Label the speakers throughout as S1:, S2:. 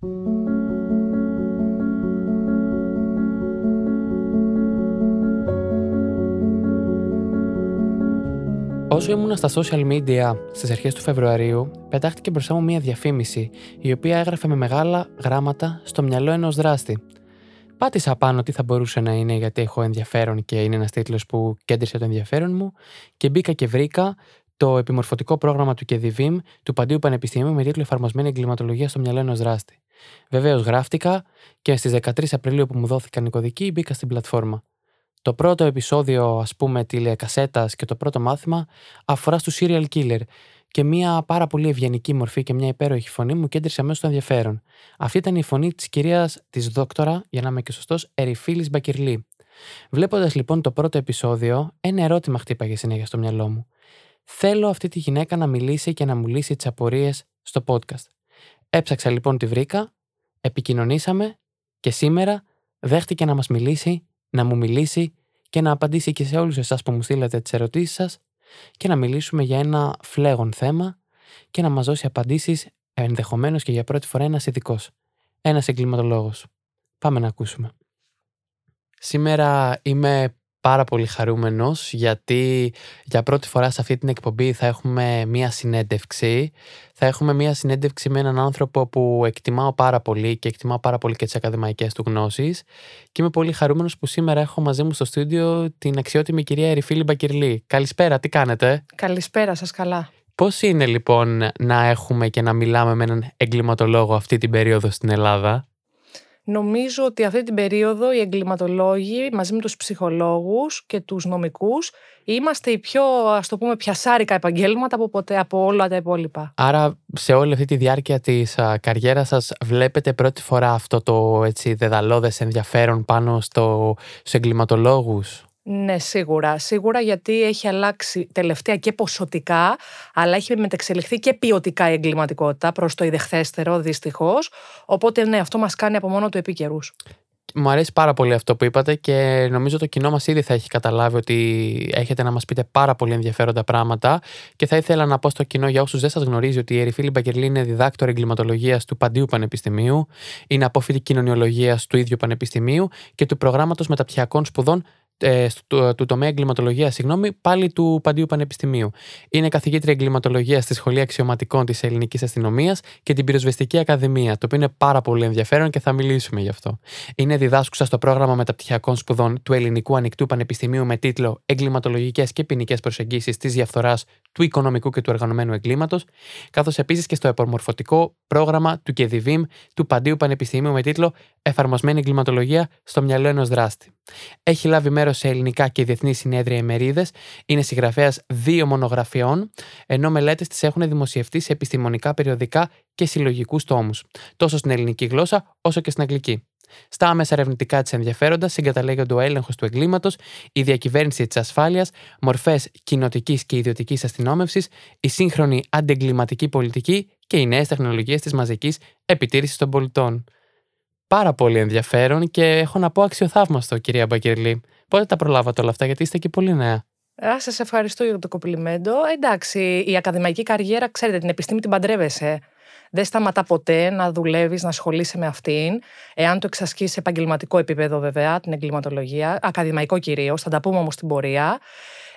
S1: Όσο ήμουν στα social media στις αρχές του Φεβρουαρίου, πετάχτηκε μπροστά μου μία διαφήμιση, η οποία έγραφε με μεγάλα γράμματα στο μυαλό ενός δράστη. Πάτησα πάνω τι θα μπορούσε να είναι, γιατί έχω ενδιαφέρον και είναι ένας τίτλος που κέντρισε το ενδιαφέρον μου, και μπήκα και βρήκα το επιμορφωτικό πρόγραμμα του ΚΕΔΙΒΙΜ του Παντίου Πανεπιστημίου με τίτλο Εφαρμοσμένη Εγκληματολογία στο μυαλό ενός δράστη. Βεβαίως γράφτηκα και στις 13 Απριλίου που μου δόθηκαν οι κωδικοί μπήκα στην πλατφόρμα. Το πρώτο επεισόδιο, ας πούμε, τηλεκασέτας και το πρώτο μάθημα αφορά στο serial killer και μια πάρα πολύ ευγενική μορφή και μια υπέροχη φωνή μου κέντρισε αμέσως το ενδιαφέρον. Αυτή ήταν η φωνή της κυρίας της δόκτωρα, για να είμαι και σωστός, Ερυφίλης Μπακυρλή. Βλέποντας λοιπόν το πρώτο επεισόδιο, ένα ερώτημα χτύπαγε συνέχεια στο μυαλό μου. Θέλω αυτή τη γυναίκα να μιλήσει και να μου λύσει τις απορίες στο podcast. Έψαξα λοιπόν τη βρήκα, επικοινωνήσαμε και σήμερα δέχτηκε να μας μιλήσει, να μου μιλήσει και να απαντήσει και σε όλους εσάς που μου στείλατε τις ερωτήσεις σας και να μιλήσουμε για ένα φλέγον θέμα και να μας δώσει απαντήσεις ενδεχομένως και για πρώτη φορά ένας ειδικός, ένας εγκληματολόγος. Πάμε να ακούσουμε. Σήμερα είμαι πάρα πολύ χαρούμενος γιατί για πρώτη φορά σε αυτή την εκπομπή θα έχουμε μία συνέντευξη. Θα έχουμε μία συνέντευξη με έναν άνθρωπο που εκτιμάω πάρα πολύ και εκτιμάω πάρα πολύ και τις ακαδημαϊκές του γνώσεις και είμαι πολύ χαρούμενος που σήμερα έχω μαζί μου στο στούντιο την αξιότιμη κυρία Ερυφίλη Μπακυρλή. Καλησπέρα, τι κάνετε;
S2: Καλησπέρα σας, καλά.
S1: Πώς είναι λοιπόν να έχουμε και να μιλάμε με έναν εγκληματολόγο αυτή την περίοδο στην Ελλάδα;
S2: Νομίζω ότι αυτή την περίοδο οι εγκληματολόγοι μαζί με τους ψυχολόγους και τους νομικούς είμαστε οι πιο ας το πούμε πιασάρικα επαγγέλματα από ποτέ από όλα τα υπόλοιπα.
S1: Άρα σε όλη αυτή τη διάρκεια της α, καριέρας σας βλέπετε πρώτη φορά αυτό το έτσι δεδαλώδες ενδιαφέρον πάνω στο, στους εγκληματολόγους;
S2: Ναι, σίγουρα. Σίγουρα γιατί έχει αλλάξει τελευταία και ποσοτικά, αλλά έχει μετεξελιχθεί και ποιοτικά η εγκληματικότητα προς το ιδεχθέστερο, δυστυχώς. Οπότε, ναι, αυτό μας κάνει από μόνο του επίκαιρους.
S1: Μου αρέσει πάρα πολύ αυτό που είπατε και νομίζω το κοινό μας ήδη θα έχει καταλάβει ότι έχετε να μας πείτε πάρα πολύ ενδιαφέροντα πράγματα. Και θα ήθελα να πω στο κοινό, για όσους δεν σας γνωρίζει, ότι η Ερυφίλη Μπακερλή είναι διδάκτορ εγκληματολογίας του Παντίου Πανεπιστημίου, είναι απόφοιτη κοινωνιολογίας του ίδιου Πανεπιστημίου και του προγράμματος μεταπτυχιακών σπουδών ε, του, του τομέα εγκληματολογίας, συγγνώμη, πάλι του Παντίου Πανεπιστημίου. Είναι καθηγήτρια εγκληματολογίας στη Σχολή Αξιωματικών της Ελληνικής Αστυνομίας και την Πυροσβεστική Ακαδημία, το οποίο είναι πάρα πολύ ενδιαφέρον και θα μιλήσουμε γι' αυτό. Είναι διδάσκουσα στο πρόγραμμα μεταπτυχιακών σπουδών του Ελληνικού Ανοιχτού Πανεπιστημίου με τίτλο Εγκληματολογικές και ποινικές προσεγγίσεις της διαφθοράς του οικονομικού και του οργανωμένου εγκλήματος, καθώς επίσης και στο επομορφωτικό πρόγραμμα του ΚΕΔΙΒΙΜ του Παντίου Πανεπιστημίου με τίτλο Εφαρμοσμένη εγκληματολογία στο μυαλό ενός δράστη. Έχει λάβει μέρος σε ελληνικά και διεθνή συνέδρια ημερίδε, είναι συγγραφέας δύο μονογραφιών, ενώ μελέτες τη έχουν δημοσιευτεί σε επιστημονικά περιοδικά και συλλογικούς τόμους, τόσο στην ελληνική γλώσσα όσο και στην αγγλική. Στα άμεσα ερευνητικά της ενδιαφέροντας συγκαταλέγονται ο έλεγχος του εγκλήματος, η διακυβέρνηση της ασφάλειας, μορφές κοινοτικής και ιδιωτικής αστυνόμευσης, η σύγχρονη αντεγκληματική πολιτική και οι νέες τεχνολογίες της μαζικής επιτήρησης των πολιτών. Πάρα πολύ ενδιαφέρον και έχω να πω αξιοθαύμαστο, κυρία Μπακερλή. Πότε τα προλάβατε όλα αυτά, γιατί είστε και πολύ νέα.
S2: Α, σας ευχαριστώ για το κοπλιμέντο. Εντάξει, η ακαδημαϊκή καριέρα, ξέρετε, την επιστήμη την παντρεύεσαι. Δεν σταματά ποτέ να δουλεύεις, να ασχολείσαι με αυτήν. Εάν το εξασκείς σε επαγγελματικό επίπεδο, βέβαια, την εγκληματολογία, ακαδημαϊκό κυρίως, θα τα πούμε όμως στην πορεία.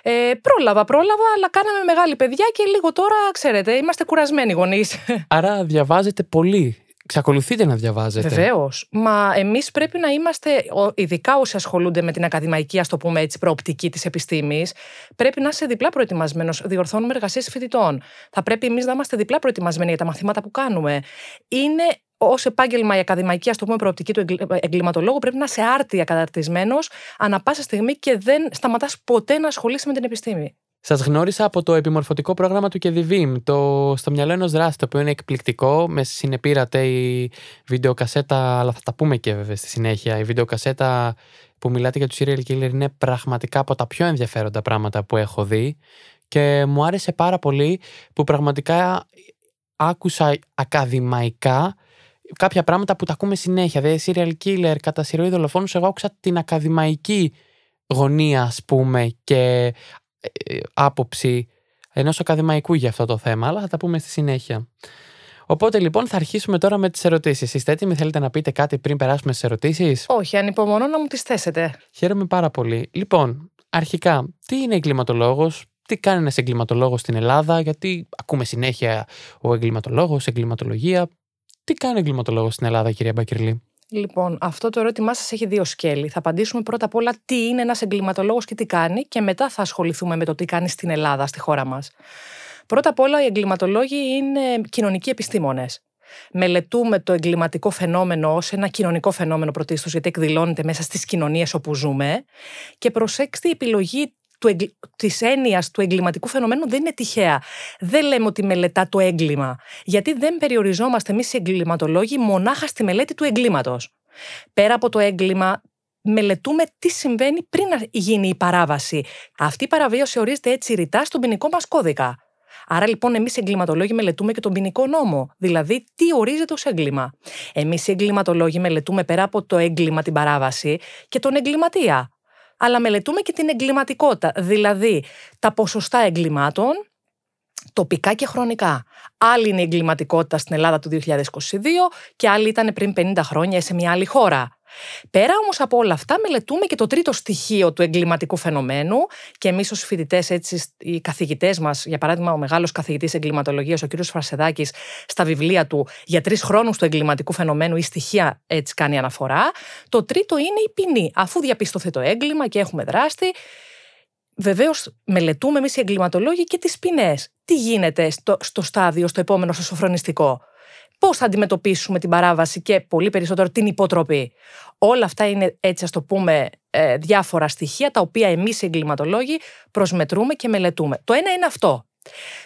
S2: Ε, πρόλαβα, πρόλαβα, αλλά κάναμε μεγάλη παιδιά και λίγο τώρα, ξέρετε, είμαστε κουρασμένοι γονείς.
S1: Άρα διαβάζετε πολύ. Ξακολουθείτε να διαβάζετε.
S2: Βεβαίως. Μα εμείς πρέπει να είμαστε, ειδικά όσοι ασχολούνται με την ακαδημαϊκή, ας το πούμε έτσι, προοπτική της επιστήμης, πρέπει να είσαι διπλά προετοιμασμένος. Διορθώνουμε εργασίες φοιτητών. Θα πρέπει εμείς να είμαστε διπλά προετοιμασμένοι για τα μαθήματα που κάνουμε. Είναι ως επάγγελμα η ακαδημαϊκή, ας το πούμε, προοπτική του εγκληματολόγου, πρέπει να είσαι άρτια καταρτισμένος ανα πάσα στιγμή και δεν σταματάς ποτέ να ασχολείσαι με την επιστήμη.
S1: Σας γνώρισα από το επιμορφωτικό πρόγραμμα του ΚΕΔΙΒΙΜ, το στο μυαλό ενός δράστη, το οποίο είναι εκπληκτικό. Με συνεπήρατε η βιντεοκασέτα, αλλά θα τα πούμε και βέβαια στη συνέχεια. Η βιντεοκασέτα που μιλάτε για τους serial killer είναι πραγματικά από τα πιο ενδιαφέροντα πράγματα που έχω δει. Και μου άρεσε πάρα πολύ που πραγματικά άκουσα ακαδημαϊκά κάποια πράγματα που τα ακούμε συνέχεια. Δηλαδή, serial killer, κατά συρροή δολοφόνου, εγώ άκουσα την ακαδημαϊκή γωνία, ας πούμε, και ε, άποψη ενός ακαδημαϊκού για αυτό το θέμα, αλλά θα τα πούμε στη συνέχεια. Οπότε λοιπόν θα αρχίσουμε τώρα με τις ερωτήσεις. Είστε έτοιμοι, θέλετε να πείτε κάτι πριν περάσουμε στις ερωτήσεις;
S2: Όχι, ανυπομονώ να μου τις θέσετε.
S1: Χαίρομαι πάρα πολύ. Λοιπόν, αρχικά, τι είναι εγκληματολόγος, τι κάνει ένας εγκληματολόγος στην Ελλάδα, γιατί ακούμε συνέχεια ο εγκληματολόγος, εγκληματολογία. Τι κάνει ο εγκληματολόγος στην Ελλάδα, κυρία Μπακερλή.
S2: Λοιπόν, αυτό το ερώτημά σας έχει δύο σκέλη. Θα απαντήσουμε πρώτα απ' όλα τι είναι ένας εγκληματολόγος και τι κάνει, και μετά θα ασχοληθούμε με το τι κάνει στην Ελλάδα, στη χώρα μας. Πρώτα απ' όλα, οι εγκληματολόγοι είναι κοινωνικοί επιστήμονες. Μελετούμε το εγκληματικό φαινόμενο ως ένα κοινωνικό φαινόμενο πρωτίστως, γιατί εκδηλώνεται μέσα στις κοινωνίες όπου ζούμε. Και προσέξτε, η επιλογή της έννοιας του εγκληματικού φαινομένου δεν είναι τυχαία. Δεν λέμε ότι μελετά το έγκλημα. Γιατί δεν περιοριζόμαστε εμείς οι εγκληματολόγοι μονάχα στη μελέτη του εγκλήματος. Πέρα από το έγκλημα, μελετούμε τι συμβαίνει πριν να γίνει η παράβαση. Αυτή η παραβίαση ορίζεται έτσι ρητά στον ποινικό μας κώδικα. Άρα λοιπόν, εμείς οι εγκληματολόγοι μελετούμε και τον ποινικό νόμο, δηλαδή τι ορίζεται ως έγκλημα. Εμείς οι εγκληματολόγοι μελετούμε πέρα από το έγκλημα, την παράβαση και τον εγκληματία αλλά μελετούμε και την εγκληματικότητα, δηλαδή τα ποσοστά εγκλημάτων, τοπικά και χρονικά. Άλλη είναι η εγκληματικότητα στην Ελλάδα του 2022 και άλλη ήταν πριν 50 χρόνια σε μια άλλη χώρα. Πέρα όμως από όλα αυτά μελετούμε και το τρίτο στοιχείο του εγκληματικού φαινομένου και εμείς ως φοιτητές, έτσι οι καθηγητές μας, για παράδειγμα ο μεγάλος καθηγητής εγκληματολογίας ο κ. Φρασεδάκης στα βιβλία του για τρεις χρόνους του εγκληματικού φαινομένου ή στοιχεία έτσι κάνει αναφορά, το τρίτο είναι η ποινή. Αφού διαπιστωθεί το έγκλημα και έχουμε δράστη, Βεβαίως, μελετούμε εμείς οι εγκληματολόγοι και τις ποινές. Τι γίνεται στο, στο στάδιο, στο επόμενο, στο σοφρονιστικό; Πώς θα αντιμετωπίσουμε την παράβαση και πολύ περισσότερο την υποτροπή. Όλα αυτά είναι έτσι, ας το πούμε, ε, διάφορα στοιχεία τα οποία εμείς οι εγκληματολόγοι προσμετρούμε και μελετούμε. Το ένα είναι αυτό.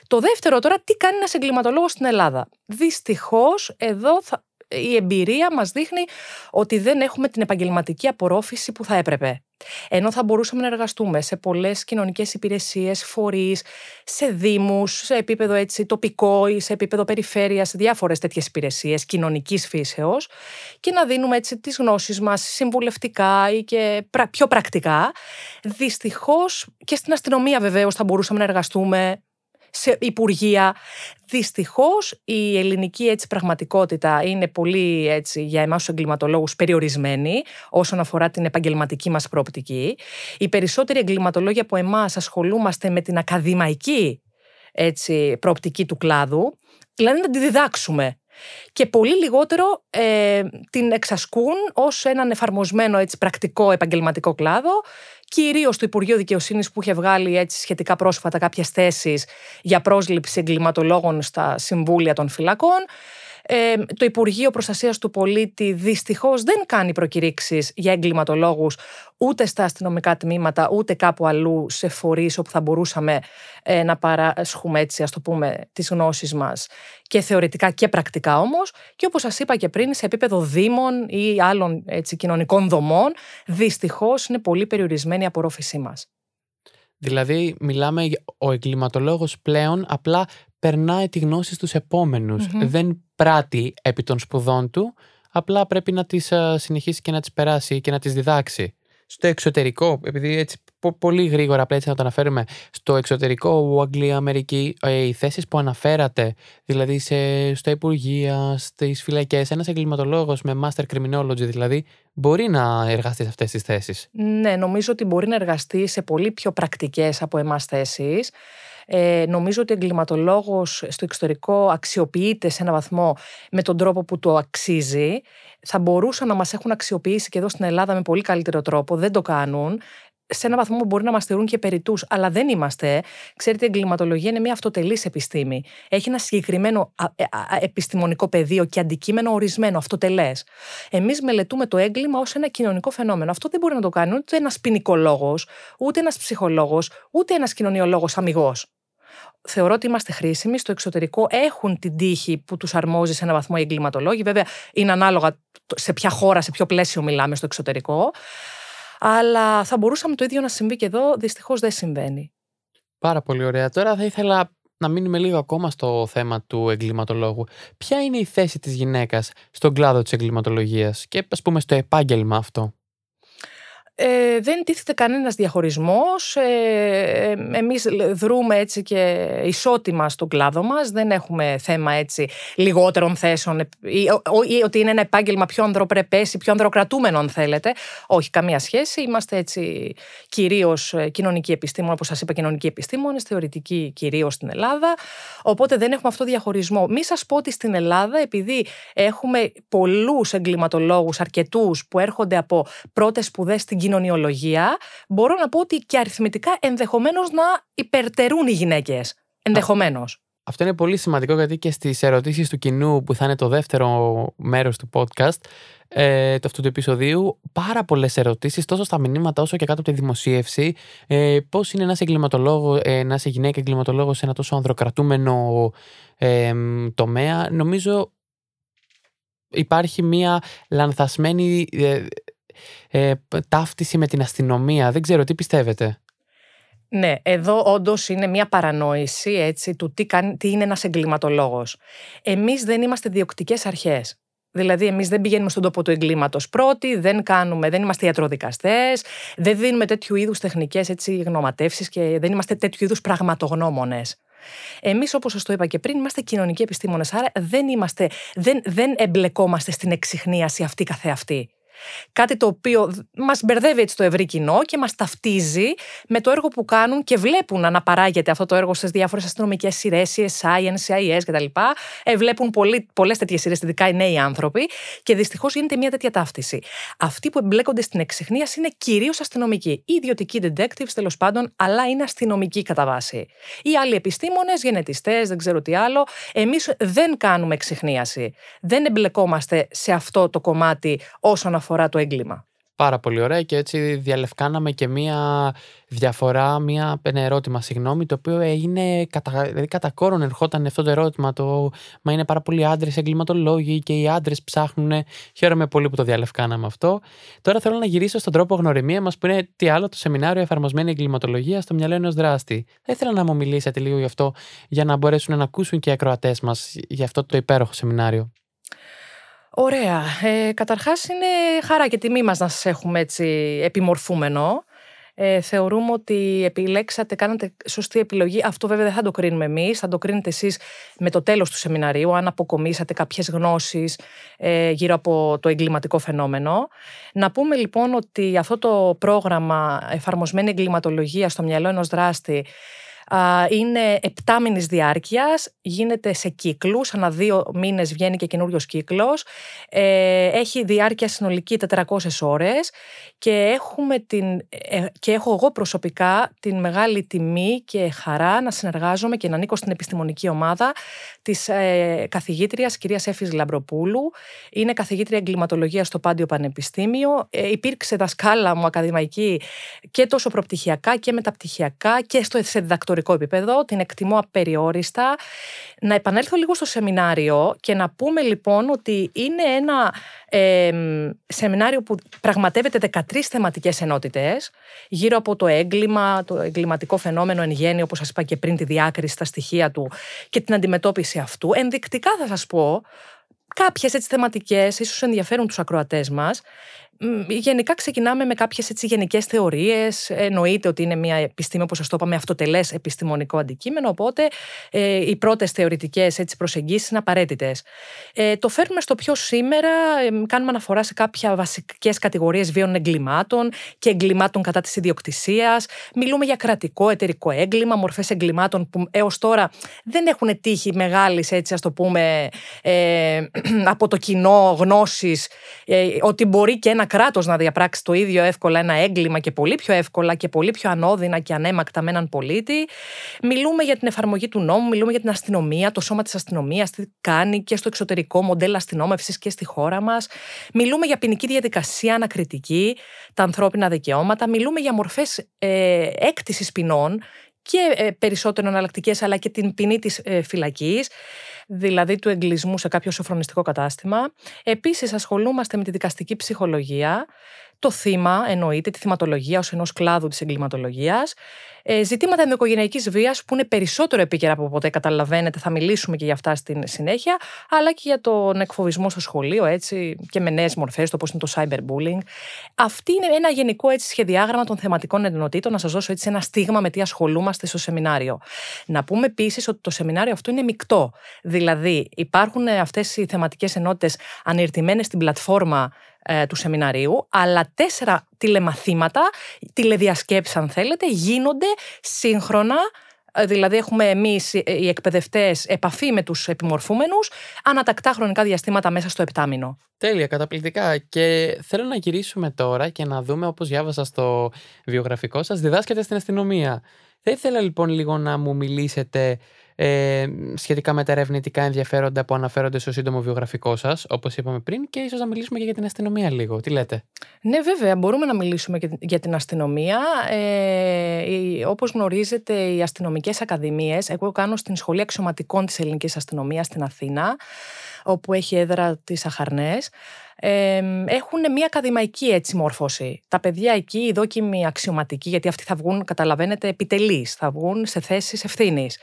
S2: Το δεύτερο τώρα, τι κάνει ένας εγκληματολόγος στην Ελλάδα. Δυστυχώς, εδώ θα, η εμπειρία μας δείχνει ότι δεν έχουμε την επαγγελματική απορρόφηση που θα έπρεπε. Ενώ θα μπορούσαμε να εργαστούμε σε πολλές κοινωνικές υπηρεσίες, φορείς, σε δήμους, σε επίπεδο έτσι τοπικό ή σε επίπεδο περιφέρειας, σε διάφορες τέτοιες υπηρεσίες κοινωνικής φύσεως και να δίνουμε έτσι τις γνώσεις μας συμβουλευτικά ή και πιο πρακτικά. Δυστυχώς και στην αστυνομία βεβαίως θα μπορούσαμε να εργαστούμε σε υπουργεία. Δυστυχώς η ελληνική έτσι, πραγματικότητα είναι πολύ έτσι, για εμάς του εγκληματολόγους περιορισμένη όσον αφορά την επαγγελματική μας προοπτική. Οι περισσότεροι εγκληματολόγοι από εμάς ασχολούμαστε με την ακαδημαϊκή έτσι, προοπτική του κλάδου, δηλαδή να τη διδάξουμε και πολύ λιγότερο ε, την εξασκούν ως έναν εφαρμοσμένο έτσι, πρακτικό επαγγελματικό κλάδο κυρίως το Υπουργείο Δικαιοσύνης που είχε βγάλει έτσι σχετικά πρόσφατα κάποιες θέσεις για πρόσληψη εγκληματολόγων στα συμβούλια των φυλακών. Ε, το Υπουργείο Προστασίας του Πολίτη δυστυχώς δεν κάνει προκηρύξεις για εγκληματολόγους ούτε στα αστυνομικά τμήματα, ούτε κάπου αλλού σε φορείς όπου θα μπορούσαμε ε, να παράσχουμε έτσι, ας το πούμε, τις γνώσεις μας και θεωρητικά και πρακτικά όμως. Και όπως σας είπα και πριν, σε επίπεδο δήμων ή άλλων έτσι, κοινωνικών δομών, δυστυχώς είναι πολύ περιορισμένη η απορρόφησή μας.
S1: Δηλαδή, μιλάμε, ο εγκληματολόγος πλέον απλά περνάει τη γνώση στους επομενους Δεν πράττει επί των σπουδών του, απλά πρέπει να τις συνεχίσει και να τις περάσει και να τις διδάξει. Στο εξωτερικό, επειδή έτσι πολύ γρήγορα απλά έτσι να το αναφέρουμε, στο εξωτερικό, Αγγλία, Αμερική, ε, οι θέσεις που αναφέρατε, δηλαδή σε, στα Υπουργεία, στις φυλακές, ένας εγκληματολόγος με Master Criminology δηλαδή, μπορεί να εργαστεί σε αυτές τις θέσεις;
S2: Ναι, νομίζω ότι μπορεί να εργαστεί σε πολύ πιο πρακτικές από εμάς θέσεις. Ε, νομίζω ότι ο εγκληματολόγος στο εξωτερικό αξιοποιείται σε ένα βαθμό με τον τρόπο που το αξίζει. Θα μπορούσαν να μας έχουν αξιοποιήσει και εδώ στην Ελλάδα με πολύ καλύτερο τρόπο. Δεν το κάνουν σε ένα βαθμό μπορεί να μας θεωρούν και περιτού, αλλά δεν είμαστε. Ξέρετε, η εγκληματολογία είναι μια αυτοτελής επιστήμη. Έχει ένα συγκεκριμένο ε, επιστημονικό πεδίο και αντικείμενο ορισμένο, αυτοτελές. Εμείς μελετούμε το έγκλημα ως ένα κοινωνικό φαινόμενο. Αυτό δεν μπορεί να το κάνει ούτε ένας ποινικολόγος, ούτε ένας ψυχολόγος, ούτε ένας κοινωνιολόγος αμυγός θεωρώ ότι είμαστε χρήσιμοι. Στο εξωτερικό έχουν την τύχη που τους αρμόζει σε ένα βαθμό οι εγκληματολόγοι. Βέβαια, είναι ανάλογα σε ποια χώρα, σε ποιο πλαίσιο μιλάμε στο εξωτερικό. Αλλά θα μπορούσαμε το ίδιο να συμβεί και εδώ. Δυστυχώς δεν συμβαίνει.
S1: Πάρα πολύ ωραία. Τώρα θα ήθελα να μείνουμε λίγο ακόμα στο θέμα του εγκληματολόγου. Ποια είναι η θέση της γυναίκας στον κλάδο της εγκληματολογίας; Και ας πούμε στο επάγγελμα αυτό.
S2: Ε, δεν τίθεται κανένας διαχωρισμός. Ε, εμείς δρούμε έτσι και ισότιμα στον κλάδο μας. Δεν έχουμε θέμα έτσι λιγότερων θέσεων ή, ή ότι είναι ένα επάγγελμα πιο ανδροπρεπές ή πιο ανδροκρατούμενο αν θέλετε. Όχι, καμία σχέση. Είμαστε έτσι κυρίως ε, κοινωνικοί επιστήμονες, όπως σας είπα κοινωνικοί επιστήμονες, θεωρητικοί κυρίως στην Ελλάδα. Οπότε δεν έχουμε αυτό διαχωρισμό. Μη σας πω ότι στην Ελλάδα, επειδή έχουμε πολλούς εγκληματολόγους, αρκετούς που έρχονται από πρώτες σπουδές στην κοινωνιολογία, μπορώ να πω ότι και αριθμητικά ενδεχομένως να υπερτερούν οι γυναίκες. Ενδεχομένως.
S1: Αυτό είναι πολύ σημαντικό γιατί και στις ερωτήσεις του κοινού, που θα είναι το δεύτερο μέρος του podcast, ε, του αυτού του επεισοδίου, πάρα πολλές ερωτήσεις, τόσο στα μηνύματα όσο και κάτω από τη δημοσίευση. Ε, Πώς είναι ένα εγκληματολόγο, ε, να είσαι γυναίκα εγκληματολόγος σε ένα τόσο ανδροκρατούμενο ε, τομέα. Νομίζω υπάρχει μια λανθασμένη ε, ε, ταύτιση με την αστυνομία. Δεν ξέρω, τι πιστεύετε;
S2: Ναι, εδώ όντως είναι μια παρανόηση έτσι, του τι, κάνει, τι είναι ένας εγκληματολόγος. Εμείς δεν είμαστε διοκτικές αρχές. Δηλαδή, εμείς δεν πηγαίνουμε στον τόπο του εγκλήματος πρώτοι, δεν, κάνουμε, δεν είμαστε ιατροδικαστές, δεν δίνουμε τέτοιου είδους τεχνικές γνωματεύσεις και δεν είμαστε τέτοιου είδους πραγματογνώμονες. Εμείς, όπως σας το είπα και πριν, είμαστε κοινωνικοί επιστήμονες. Άρα δεν, είμαστε, δεν, δεν εμπλεκόμαστε στην εξυχνίαση αυτή καθεαυτή. Κάτι το οποίο μας μπερδεύει έτσι το ευρύ κοινό και μας ταυτίζει με το έργο που κάνουν και βλέπουν να αναπαράγεται αυτό το έργο στις διάφορες αστυνομικές σειρές, CSI, NCIS κτλ. Ε, βλέπουν πολλές τέτοιες σειρές, ειδικά οι νέοι άνθρωποι, και δυστυχώς γίνεται μια τέτοια ταύτιση. Αυτοί που εμπλέκονται στην εξυχνίαση είναι κυρίως αστυνομικοί. Οι ιδιωτικοί detectives τέλος πάντων, αλλά είναι αστυνομικοί κατά βάση. Οι άλλοι επιστήμονες, γενετιστές, δεν ξέρω τι άλλο. Εμείς δεν κάνουμε εξυχνίαση. Δεν εμπλεκόμαστε σε αυτό το κομμάτι όσον αφορά αφορά το έγκλημα.
S1: Πάρα πολύ ωραία και έτσι διαλευκάναμε και μία διαφορά, μία, ένα ερώτημα, συγγνώμη, το οποίο έγινε κατά, δηλαδή κατά κόρον ερχόταν αυτό το ερώτημα, το μα είναι πάρα πολλοί άντρες εγκληματολόγοι και οι άντρες ψάχνουν. Χαίρομαι πολύ που το διαλευκάναμε αυτό. Τώρα θέλω να γυρίσω στον τρόπο γνωριμία μας που είναι τι άλλο το σεμινάριο Εφαρμοσμένη Εγκληματολογία στο μυαλό ενός δράστη. Θα ήθελα να μου μιλήσετε λίγο γι' αυτό για να μπορέσουν να ακούσουν και οι ακροατές μας για αυτό το υπέροχο σεμινάριο.
S2: Ωραία. Ε, καταρχάς είναι χαρά και τιμή μας να σας έχουμε έτσι επιμορφούμενο. Ε, θεωρούμε ότι επιλέξατε, κάνατε σωστή επιλογή. Αυτό βέβαια δεν θα το κρίνουμε εμείς, θα το κρίνετε εσείς με το τέλος του σεμιναρίου, αν αποκομίσατε κάποιες γνώσεις ε, γύρω από το εγκληματικό φαινόμενο. Να πούμε λοιπόν ότι αυτό το πρόγραμμα εφαρμοσμένη εγκληματολογία στο μυαλό ενός δράστη είναι επτάμινης διάρκειας, γίνεται σε κύκλους, ανά δύο μήνες βγαίνει και καινούριος κύκλος. Ε, έχει διάρκεια συνολική 400 ώρες και, έχουμε την, ε, και έχω εγώ προσωπικά την μεγάλη τιμή και χαρά να συνεργάζομαι και να ανήκω στην επιστημονική ομάδα της ε, καθηγήτριας κυρίας Έφης Λαμπροπούλου. Είναι καθηγήτρια εγκληματολογίας στο Πάντιο Πανεπιστήμιο. Ε, υπήρξε δασκάλα μου ακαδημαϊκή και τόσο προπτυχιακά και μεταπτυχιακά και στο σε διδακτορικό επίπεδο. Την εκτιμώ απεριόριστα. Να επανέλθω λίγο στο σεμινάριο και να πούμε λοιπόν ότι είναι ένα ε, σεμινάριο που πραγματεύεται 13 θεματικές ενότητες γύρω από το έγκλημα, το εγκληματικό φαινόμενο εν γέννη, όπως σας είπα και πριν, τη διάκριση στα στοιχεία του και την αντιμετώπιση αυτού. Ενδεικτικά θα σας πω κάποιες έτσι θεματικές, ίσως ενδιαφέρουν τους ακροατές μας, Γενικά ξεκινάμε με κάποιες γενικές θεωρίες. Εννοείται ότι είναι μια επιστήμη, όπως σας το είπαμε, αυτοτελές επιστημονικό αντικείμενο. Οπότε ε, οι πρώτες θεωρητικές προσεγγίσεις είναι απαραίτητες. Ε, το φέρνουμε στο πιο σήμερα. Ε, κάνουμε αναφορά σε κάποια βασικές κατηγορίες βίων εγκλημάτων και εγκλημάτων κατά της ιδιοκτησίας. Μιλούμε για κρατικό εταιρικό έγκλημα, μορφές εγκλημάτων που έως τώρα δεν έχουν τύχει μεγάλης, έτσι ας το πούμε, ε, από το κοινό γνώσης ε, ότι μπορεί και ένα κράτος να διαπράξει το ίδιο εύκολα ένα έγκλημα και πολύ πιο εύκολα και πολύ πιο ανώδυνα και ανέμακτα με έναν πολίτη. Μιλούμε για την εφαρμογή του νόμου, μιλούμε για την αστυνομία, το σώμα της αστυνομίας, τι κάνει και στο εξωτερικό μοντέλο αστυνόμευσης και στη χώρα μας. Μιλούμε για ποινική διαδικασία ανακριτική, τα ανθρώπινα δικαιώματα. Μιλούμε για μορφές ε, έκτηση ποινών και ε, περισσότερο εναλλακτικές, αλλά και την ποινή της ε, φυλακής δηλαδή του εγκλισμού σε κάποιο σοφρονιστικό κατάστημα. Επίσης ασχολούμαστε με τη δικαστική ψυχολογία, το θύμα, εννοείται, τη θυματολογία ως ενός κλάδου της εγκληματολογίας. Ε, ζητήματα ενδοοικογενειακής βίας που είναι περισσότερο επίκαιρα από ποτέ, καταλαβαίνετε, θα μιλήσουμε και για αυτά στην συνέχεια, αλλά και για τον εκφοβισμό στο σχολείο, έτσι, και με νέες μορφές, το πώς είναι το cyberbullying. Αυτή είναι ένα γενικό έτσι, σχεδιάγραμμα των θεματικών ενωτήτων, να σας δώσω έτσι ένα στίγμα με τι ασχολούμαστε στο σεμινάριο. Να πούμε επίσης ότι το σεμινάριο αυτό είναι μεικτό. Δηλαδή, υπάρχουν αυτές οι θεματικές ενότητες ανερτημένες στην πλατφόρμα ε, του σεμιναρίου, αλλά τέσσερα τηλεμαθήματα, τηλεδιασκέψεις αν θέλετε, γίνονται σύγχρονα ε, Δηλαδή, έχουμε εμείς οι εκπαιδευτές επαφή με τους επιμορφούμενους ανατακτά χρονικά διαστήματα μέσα στο επτάμινο.
S1: Τέλεια, καταπληκτικά. Και θέλω να γυρίσουμε τώρα και να δούμε, όπως διάβασα στο βιογραφικό σας, διδάσκεται στην αστυνομία. Θα ήθελα λοιπόν λίγο να μου μιλήσετε ε, σχετικά με τα ερευνητικά ενδιαφέροντα που αναφέρονται στο σύντομο βιογραφικό σας, όπως είπαμε πριν, και ίσως να μιλήσουμε και για την αστυνομία λίγο. Τι λέτε;
S2: Ναι, βέβαια, μπορούμε να μιλήσουμε και για την αστυνομία. Ε, Όπως γνωρίζετε, οι αστυνομικές ακαδημίες, εγώ κάνω στην Σχολή Αξιωματικών της Ελληνικής Αστυνομίας στην Αθήνα, όπου έχει έδρα τις Αχαρνές. Ε, έχουν μια ακαδημαϊκή έτσι μόρφωση. Τα παιδιά εκεί, οι δόκιμοι αξιωματικοί, γιατί αυτοί θα βγουν, καταλαβαίνετε, επιτελείς, θα βγουν σε θέσεις ευθύνης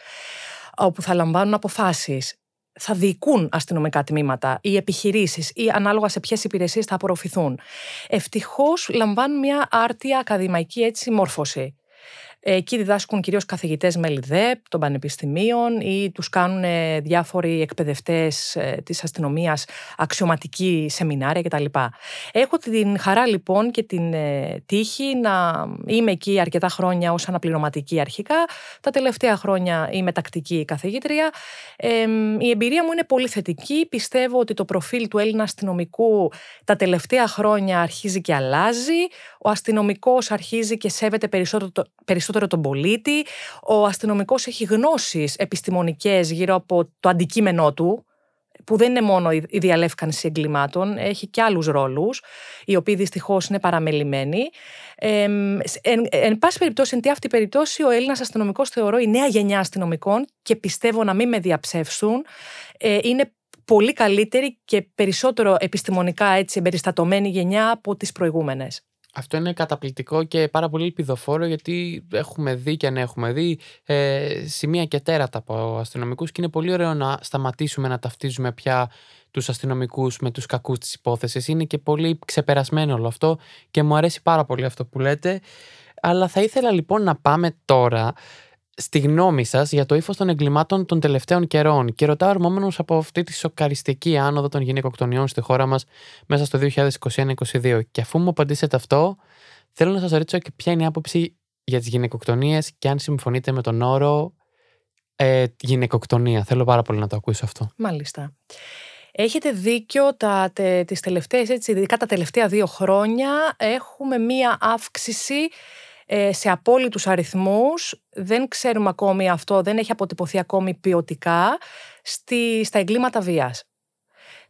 S2: όπου θα λαμβάνουν αποφάσεις, θα διοικούν αστυνομικά τμήματα ή επιχειρήσεις ή ανάλογα σε ποιες υπηρεσίες θα απορροφηθούν. Ευτυχώς λαμβάνουν μια άρτια ακαδημαϊκή έτσι μόρφωση. Εκεί διδάσκουν κυρίως καθηγητές με ΛΙΔΕΠ των πανεπιστημίων ή τους κάνουν διάφοροι εκπαιδευτές ε, της αστυνομίας, αξιωματική σεμινάρια κτλ. Έχω την χαρά λοιπόν και την ε, τύχη να είμαι εκεί αρκετά χρόνια ως αναπληρωματική αρχικά. Τα τελευταία χρόνια είμαι τακτική καθηγήτρια. η εμπειρία μου είναι πολύ θετική. Πιστεύω ότι το προφίλ του Έλληνα αστυνομικού τα τελευταία χρόνια αρχίζει και αλλάζει. Ο αστυνομικός αρχίζει και σέβεται περισσότερο, περισσότερο περισσότερο τον πολίτη. Ο αστυνομικός έχει γνώσεις επιστημονικές γύρω από το αντικείμενό του, που δεν είναι μόνο η διαλεύκανση εγκλημάτων, έχει και άλλους ρόλους, οι οποίοι δυστυχώς είναι παραμελημένοι. Ε, εν, εν πάση περιπτώσει, εν τη αυτή περιπτώσει, ο Έλληνας αστυνομικός θεωρώ η νέα γενιά αστυνομικών και πιστεύω να μην με διαψεύσουν, ε, είναι πολύ καλύτερη και περισσότερο επιστημονικά έτσι εμπεριστατωμένη γενιά από τις προηγούμενες.
S1: Αυτό είναι καταπληκτικό και πάρα πολύ ελπιδοφόρο γιατί έχουμε δει και αν έχουμε δει ε, σημεία και τέρατα από αστυνομικούς και είναι πολύ ωραίο να σταματήσουμε να ταυτίζουμε πια τους αστυνομικούς με τους κακούς της υπόθεσης. Είναι και πολύ ξεπερασμένο όλο αυτό και μου αρέσει πάρα πολύ αυτό που λέτε. Αλλά θα ήθελα λοιπόν να πάμε τώρα στη γνώμη σας για το ύφος των εγκλημάτων των τελευταίων καιρών και ρωτάω αρμόμενο από αυτή τη σοκαριστική άνοδο των γυναικοκτονιών στη χώρα μας μέσα στο 2021-2022. Και αφού μου απαντήσετε αυτό, θέλω να σας ρωτήσω και ποια είναι η άποψη για τις γυναικοκτονίες και αν συμφωνείτε με τον όρο ε, γυναικοκτονία. Θέλω πάρα πολύ να το ακούσω αυτό.
S2: Μάλιστα. Έχετε δίκιο, τα, τε, τις τελευταίες, έτσι, ειδικά τα τελευταία δύο χρόνια έχουμε μία αύξηση ε, σε απόλυτους αριθμούς, δεν ξέρουμε ακόμη αυτό, δεν έχει αποτυπωθεί ακόμη ποιοτικά, στη, στα εγκλήματα βίας.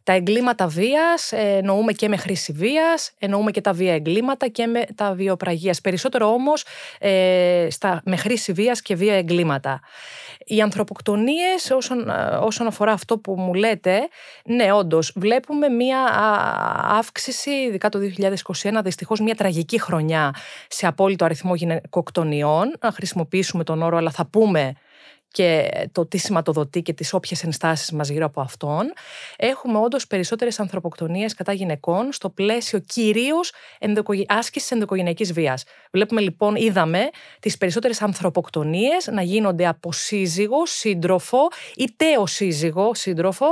S2: Τα εγκλήματα βίας εννοούμε και με χρήση βίας, εννοούμε και τα βία εγκλήματα και με τα βιοπραγίας. Περισσότερο όμως ε, στα, με χρήση βίας και βία εγκλήματα. Οι ανθρωποκτονίες όσον, όσον αφορά αυτό που μου λέτε, ναι όντως βλέπουμε μία αύξηση, ειδικά το 2021, δυστυχώς μία τραγική χρονιά σε απόλυτο αριθμό γυναικοκτονιών. Να χρησιμοποιήσουμε τον όρο, αλλά θα πούμε και το τι σηματοδοτεί και τις όποιες ενστάσεις μας γύρω από αυτόν, έχουμε όντως περισσότερες ανθρωποκτονίες κατά γυναικών στο πλαίσιο κυρίως άσκησης ενδοκογενειακής βίας. Βλέπουμε λοιπόν, είδαμε τις περισσότερες ανθρωποκτονίες να γίνονται από σύζυγο, σύντροφο ή τέο σύζυγο, σύντροφο,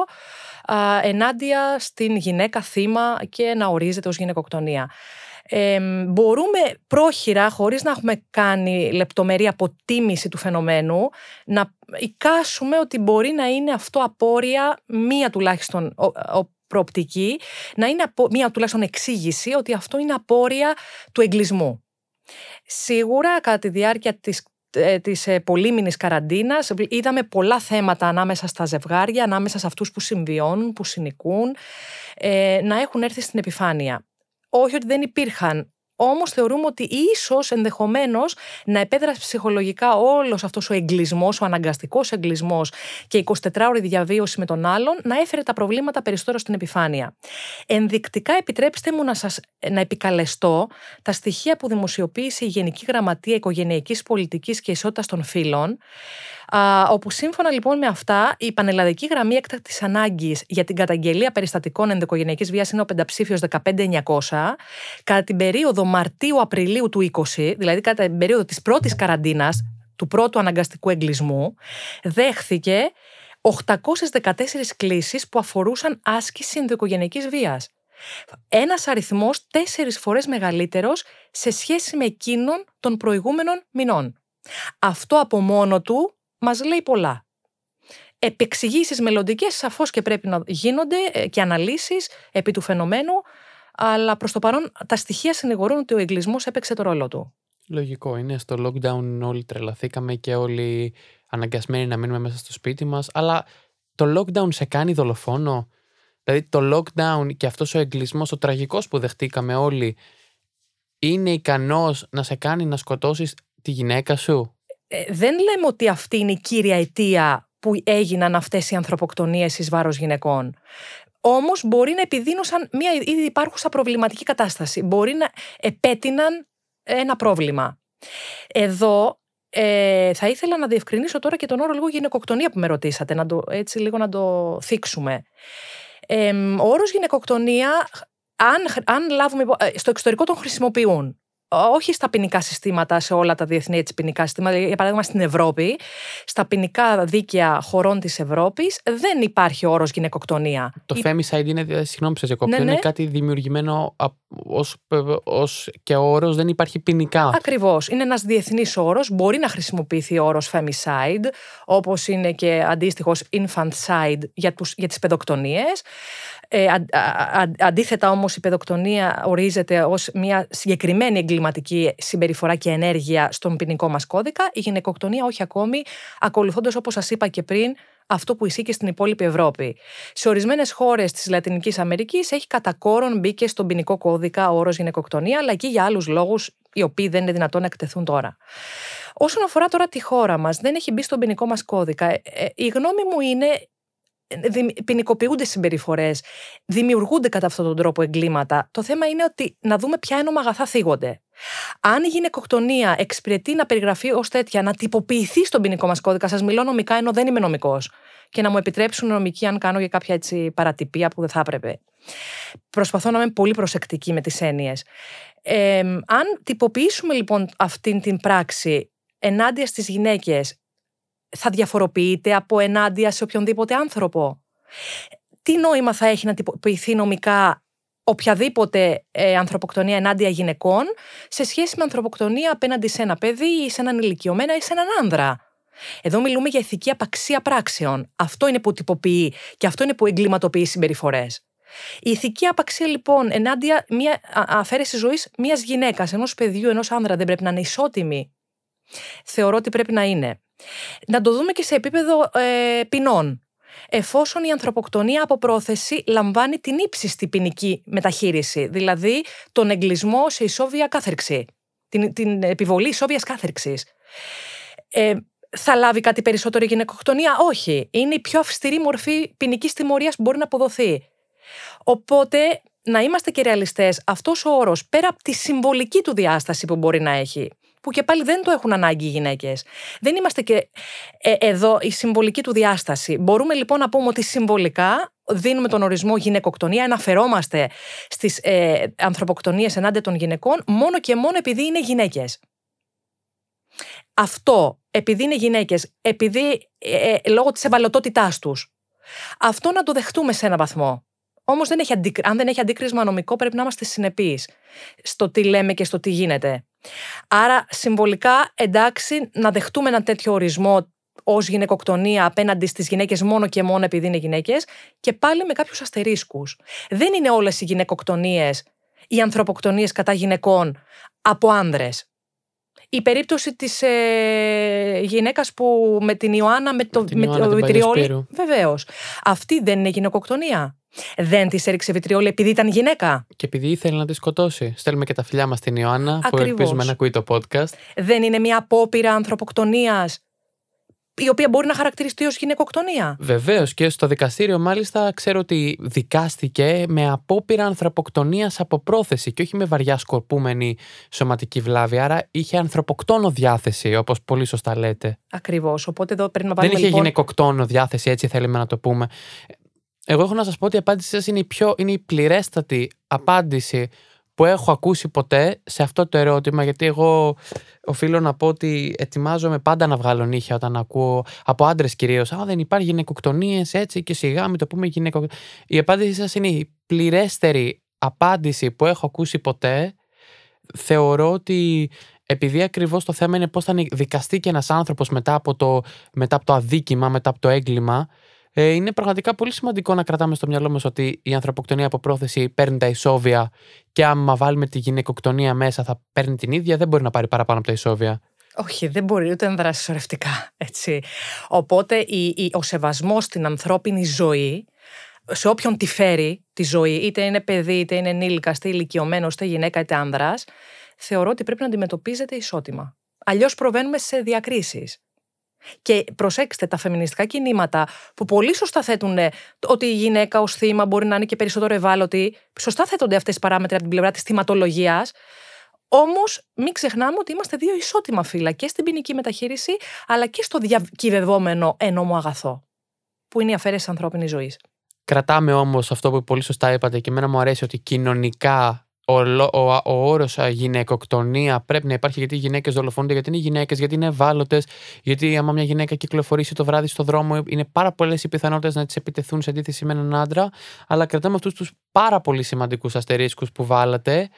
S2: ενάντια στην γυναίκα θύμα και να ορίζεται ως γυναικοκτονία μπορούμε πρόχειρα, χωρίς να έχουμε κάνει λεπτομερή αποτίμηση του φαινομένου, να εικάσουμε ότι μπορεί να είναι αυτό απόρρια μία τουλάχιστον προοπτική, να είναι μία τουλάχιστον εξήγηση ότι αυτό είναι απόρρια του εγκλισμού. Σίγουρα κατά τη διάρκεια της ε, της ε, πολύμηνης καραντίνας είδαμε πολλά θέματα ανάμεσα στα ζευγάρια, ανάμεσα σε αυτούς που συμβιώνουν, που συνοικούν, ε, να έχουν έρθει στην επιφάνεια όχι ότι δεν υπήρχαν όμως θεωρούμε ότι ίσως ενδεχομένως να επέδρασε ψυχολογικά όλος αυτός ο εγκλισμός, ο αναγκαστικός εγκλισμός και η 24ωρη διαβίωση με τον άλλον να έφερε τα προβλήματα περισσότερο στην επιφάνεια. Ενδεικτικά επιτρέψτε μου να σας να επικαλεστώ τα στοιχεία που δημοσιοποίησε η Γενική Γραμματεία Οικογενειακής Πολιτικής και Ισότητας των Φύλων Α, όπου σύμφωνα λοιπόν με αυτά, η πανελλαδική γραμμή έκτακτης ανάγκης για την καταγγελία περιστατικών ενδοοικογενειακή βίας είναι ο πενταψήφιος 15900. Κατά την περίοδο Μαρτίου-Απριλίου του 20, δηλαδή κατά την περίοδο της πρώτης καραντίνας, του πρώτου αναγκαστικού εγκλισμού, δέχθηκε 814 κλήσεις που αφορούσαν άσκηση ενδοοικογενειακής βίας. Ένας αριθμός τέσσερις φορές μεγαλύτερος σε σχέση με εκείνον των προηγούμενων μηνών. Αυτό από μόνο του μας λέει πολλά. Επεξηγήσεις μελλοντικές σαφώς και πρέπει να γίνονται ε, και αναλύσεις επί του φαινομένου, αλλά προς το παρόν τα στοιχεία συνηγορούν ότι ο εγκλισμός έπαιξε το ρόλο του.
S1: Λογικό είναι. Στο lockdown όλοι τρελαθήκαμε και όλοι αναγκασμένοι να μείνουμε μέσα στο σπίτι μας, αλλά το lockdown σε κάνει δολοφόνο; Δηλαδή το lockdown και αυτός ο εγκλισμός, ο τραγικός που δεχτήκαμε όλοι, είναι ικανός να σε κάνει να σκοτώσεις τη γυναίκα σου;
S2: Ε, δεν λέμε ότι αυτή είναι η κύρια αιτία που έγιναν αυτές οι ανθρωποκτονίες εις βάρος γυναικών. Όμως μπορεί να επιδίνωσαν μια ήδη υπάρχουσα προβληματική κατάσταση. Μπορεί να επέτειναν ένα πρόβλημα. Εδώ ε, θα ήθελα να διευκρινίσω τώρα και τον όρο λίγο γυναικοκτονία που με ρωτήσατε, να το, έτσι λίγο να το θίξουμε. Ε, ο όρος γυναικοκτονία, αν, αν λάβουμε, ε, στο εξωτερικό τον χρησιμοποιούν όχι στα ποινικά συστήματα, σε όλα τα διεθνή έτσι, ποινικά συστήματα. Για παράδειγμα, στην Ευρώπη, στα ποινικά δίκαια χωρών της Ευρώπης, δεν υπάρχει όρος γυναικοκτονία.
S1: Το Η... femicide είναι, ε, συγγνώμη που σας διακόπτω, ναι, ναι. είναι κάτι δημιουργημένο ως, και όρος, δεν υπάρχει ποινικά.
S2: Ακριβώς. Είναι ένας διεθνής όρος. Μπορεί να χρησιμοποιηθεί ο όρος femicide, όπως είναι και αντίστοιχος infanticide για, για τις παιδοκτονίες. Ε, αντίθετα όμως η παιδοκτονία ορίζεται ως μια συγκεκριμένη εγκληματική συμπεριφορά και ενέργεια στον ποινικό μας κώδικα, η γυναικοκτονία όχι ακόμη, ακολουθώντας όπως σας είπα και πριν αυτό που ισχύει και στην υπόλοιπη Ευρώπη. Σε ορισμένες χώρες της Λατινικής Αμερικής έχει κατά κόρον μπει και στον ποινικό κώδικα ο όρος γυναικοκτονία, αλλά εκεί για άλλους λόγους, οι οποίοι δεν είναι δυνατόν να εκτεθούν τώρα. Όσον αφορά τώρα τη χώρα μας, δεν έχει μπει στον ποινικό μας κώδικα. Ε, ε, η γνώμη μου είναι ποινικοποιούνται συμπεριφορές, δημιουργούνται κατά αυτόν τον τρόπο εγκλήματα. Το θέμα είναι ότι να δούμε ποια ένωμα αγαθά θίγονται. Αν η γυναικοκτονία εξυπηρετεί να περιγραφεί ως τέτοια, να τυποποιηθεί στον ποινικό μας κώδικα, σας μιλώ νομικά ενώ δεν είμαι νομικός, και να μου επιτρέψουν νομικοί αν κάνω για κάποια έτσι παρατυπία που δεν θα έπρεπε. Προσπαθώ να είμαι πολύ προσεκτική με τις έννοιες. Ε, αν τυποποιήσουμε λοιπόν αυτή την πράξη ενάντια στις γυναίκες θα διαφοροποιείται από ενάντια σε οποιονδήποτε άνθρωπο; Τι νόημα θα έχει να τυποποιηθεί νομικά οποιαδήποτε ε, ανθρωποκτονία ενάντια γυναικών σε σχέση με ανθρωποκτονία απέναντι σε ένα παιδί ή σε έναν ηλικιωμένα ή σε έναν άνδρα; Εδώ μιλούμε για ηθική απαξία πράξεων. Αυτό είναι που τυποποιεί και αυτό είναι που εγκληματοποιεί συμπεριφορές. Η ηθική απαξία λοιπόν ενάντια μια αφαίρεση ζωής μιας γυναίκας, ενός παιδιού, ενός άνδρα δεν πρέπει να είναι ισότιμη; Θεωρώ ότι πρέπει να είναι. Να το δούμε και σε επίπεδο ε, ποινών. Εφόσον η ανθρωποκτονία από πρόθεση λαμβάνει την ύψιστη ποινική μεταχείριση, δηλαδή τον εγκλισμό σε ισόβια κάθερξη, την, την επιβολή ισόβιας κάθερξης. Ε, θα λάβει κάτι περισσότερο η γυναικοκτονία, όχι. Είναι η πιο αυστηρή μορφή ποινικής τιμωρίας που μπορεί να αποδοθεί. Οπότε, να είμαστε και ρεαλιστές, αυτός ο όρος, πέρα από τη συμβολική του διάσταση που μπορεί να έχει, που και πάλι δεν το έχουν ανάγκη οι γυναίκες. Δεν είμαστε και ε, εδώ η συμβολική του διάσταση. Μπορούμε λοιπόν να πούμε ότι συμβολικά δίνουμε τον ορισμό γυναικοκτονία, αναφερόμαστε στις ε, ανθρωποκτονίες ενάντια των γυναικών, μόνο και μόνο επειδή είναι γυναίκες. Αυτό, επειδή είναι γυναίκες, επειδή ε, ε, λόγω της ευαλωτότητάς τους. Αυτό να το δεχτούμε σε ένα βαθμό. Όμως, αν δεν έχει αντίκρισμα νομικό, πρέπει να είμαστε συνεπείς στο τι λέμε και στο τι γίνεται. Άρα, συμβολικά, εντάξει, να δεχτούμε ένα τέτοιο ορισμό ως γυναικοκτονία απέναντι στις γυναίκες μόνο και μόνο επειδή είναι γυναίκες, και πάλι με κάποιους αστερίσκους. Δεν είναι όλες οι γυναικοκτονίες οι ανθρωποκτονίες κατά γυναικών από άνδρες. Η περίπτωση της ε, γυναίκας που με την Ιωάννα, με το, με το Βεβαίως. Αυτή δεν είναι γυναικοκτονία. Δεν της έριξε βιτριόλη επειδή ήταν γυναίκα.
S1: Και επειδή ήθελε να τη σκοτώσει. Στέλνουμε και τα φιλιά μας στην Ιωάννα, που
S2: Ακριβώς.
S1: ελπίζουμε να ακούει το podcast.
S2: Δεν είναι μια απόπειρα ανθρωποκτονίας η οποία μπορεί να χαρακτηριστεί ως γυναικοκτονία.
S1: Βεβαίως και στο δικαστήριο, μάλιστα, ξέρω ότι δικάστηκε με απόπειρα ανθρωποκτονίας από πρόθεση και όχι με βαριά σκορπούμενη σωματική βλάβη. Άρα είχε ανθρωποκτόνο διάθεση, όπως πολύ σωστά λέτε.
S2: Ακριβώς. Οπότε εδώ πρέπει να
S1: Δεν
S2: βάλουμε
S1: είχε
S2: λοιπόν.
S1: γυναικοκτόνο διάθεση, έτσι θέλουμε να το πούμε. Εγώ έχω να σας πω ότι η απάντησή σα είναι, η πιο, είναι η πληρέστατη απάντηση που έχω ακούσει ποτέ σε αυτό το ερώτημα, γιατί εγώ οφείλω να πω ότι ετοιμάζομαι πάντα να βγάλω νύχια όταν ακούω από άντρες κυρίως. Α, δεν υπάρχει γυναικοκτονίες έτσι και σιγά μην το πούμε γυναικοκτονίε. Η απάντησή σας είναι η πληρέστερη απάντηση που έχω ακούσει ποτέ. Θεωρώ ότι επειδή ακριβώς το θέμα είναι πώς θα δικαστεί και ένας άνθρωπος μετά, από το- μετά από το αδίκημα, μετά από το έγκλημα, ε, είναι πραγματικά πολύ σημαντικό να κρατάμε στο μυαλό μας ότι η ανθρωποκτονία από πρόθεση παίρνει τα ισόβια και άμα βάλουμε τη γυναικοκτονία μέσα θα παίρνει την ίδια, δεν μπορεί να πάρει παραπάνω από τα ισόβια.
S2: Όχι, δεν μπορεί ούτε να δράσει σωρευτικά. Έτσι. Οπότε η, η- ο σεβασμός στην ανθρώπινη ζωή, σε όποιον τη φέρει τη ζωή, είτε είναι παιδί, είτε είναι ενήλικα, είτε ηλικιωμένος, είτε γυναίκα, είτε άνδρας, θεωρώ ότι πρέπει να αντιμετωπίζεται ισότιμα. Αλλιώς προβαίνουμε σε διακρίσεις. Και προσέξτε τα φεμινιστικά κινήματα που πολύ σωστά θέτουν ε, ότι η γυναίκα ως θύμα μπορεί να είναι και περισσότερο ευάλωτη. Σωστά θέτονται αυτές τι παράμετροι από την πλευρά της θυματολογίας. Όμως, μην ξεχνάμε ότι είμαστε δύο ισότιμα φύλλα και στην ποινική μεταχείριση, αλλά και στο διακυβευόμενο ένομο αγαθό, που είναι η αφαίρεση ανθρώπινης ζωής.
S1: Κρατάμε όμως αυτό που πολύ σωστά είπατε και εμένα μου αρέσει ότι κοινωνικά ο, λο- ο, ο όρος γυναικοκτονία πρέπει να υπάρχει γιατί οι γυναίκες δολοφονούνται, γιατί είναι γυναίκες, γιατί είναι ευάλωτες, γιατί άμα μια γυναίκα κυκλοφορήσει το βράδυ στο δρόμο, είναι πάρα πολλές οι πιθανότητες να της επιτεθούν σε αντίθεση με έναν άντρα. Αλλά κρατάμε αυτούς τους πάρα πολύ σημαντικούς αστερίσκους που βάλατε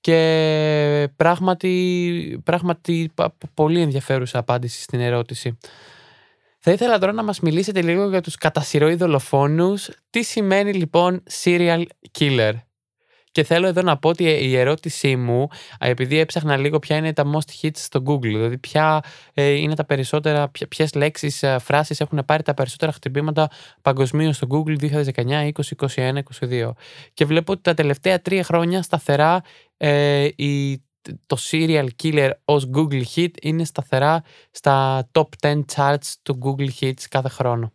S1: και πράγματι, πράγματι πα- πολύ ενδιαφέρουσα απάντηση στην ερώτηση. Θα ήθελα τώρα να μας μιλήσετε λίγο για τους κατασυρωή δολοφόνους. Τι σημαίνει λοιπόν serial killer; Και θέλω εδώ να πω ότι η ερώτησή μου, α, επειδή έψαχνα λίγο ποια είναι τα most hits στο Google, δηλαδή ποια ε, είναι τα περισσότερα, ποια, ποιες λέξεις, ε, φράσεις έχουν πάρει τα περισσότερα χτυπήματα παγκοσμίως στο Google 2019, 20, 21, 22. Και βλέπω ότι τα τελευταία τρία χρόνια σταθερά ε, η, το serial killer ως Google hit είναι σταθερά στα top 10 charts του Google hits κάθε χρόνο.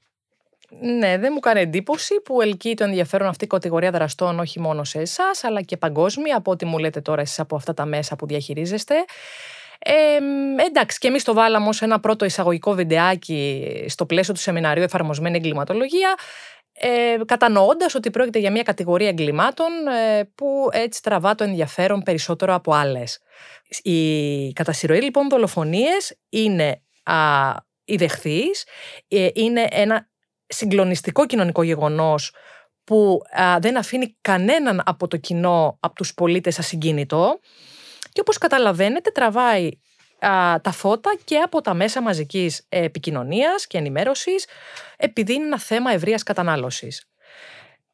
S2: Ναι, δεν μου κάνει εντύπωση που ελκύει το ενδιαφέρον αυτή η κατηγορία δραστών όχι μόνο σε εσάς, αλλά και παγκόσμια, από ό,τι μου λέτε τώρα εσείς από αυτά τα μέσα που διαχειρίζεστε. Ε, εντάξει, και εμείς το βάλαμε ως ένα πρώτο εισαγωγικό βιντεάκι στο πλαίσιο του σεμιναρίου Εφαρμοσμένη Εγκληματολογία, ε, κατανοώντας ότι πρόκειται για μια κατηγορία εγκλημάτων ε, που έτσι τραβά το ενδιαφέρον περισσότερο από άλλες. Η κατασυρωή λοιπόν δολοφονίες είναι α, ιδεχθείς, ε, είναι ένα συγκλονιστικό κοινωνικό γεγονός που α, δεν αφήνει κανέναν από το κοινό, από τους πολίτες ασυγκίνητο και όπως καταλαβαίνετε τραβάει α, τα φώτα και από τα μέσα μαζικής επικοινωνίας και ενημέρωσης επειδή είναι ένα θέμα ευρείας κατανάλωσης.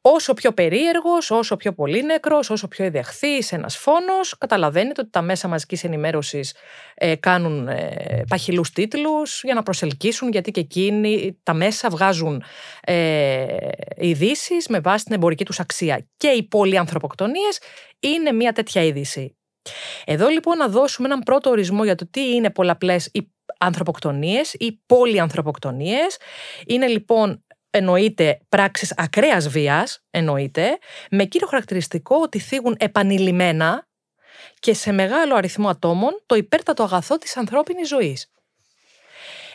S2: Όσο πιο περίεργος, όσο πιο πολύνεκρος, όσο πιο ιδεχθής ένας φόνος, καταλαβαίνετε ότι τα μέσα μαζικής ενημέρωσης ε, κάνουν ε, παχυλούς τίτλους για να προσελκύσουν, γιατί και εκείνοι τα μέσα βγάζουν ε, ειδήσεις με βάση την εμπορική τους αξία. Και οι πολυανθρωποκτονίες είναι μια τέτοια είδηση. Εδώ λοιπόν να δώσουμε έναν πρώτο ορισμό για το τι είναι πολλαπλές οι ανθρωποκτονίες ή πολυανθρωποκτονίες. Είναι λοιπόν εννοείται πράξεις ακραίας βίας, εννοείται, με κύριο χαρακτηριστικό ότι θίγουν επανειλημμένα και σε μεγάλο αριθμό ατόμων το υπέρτατο αγαθό της ανθρώπινης ζωής.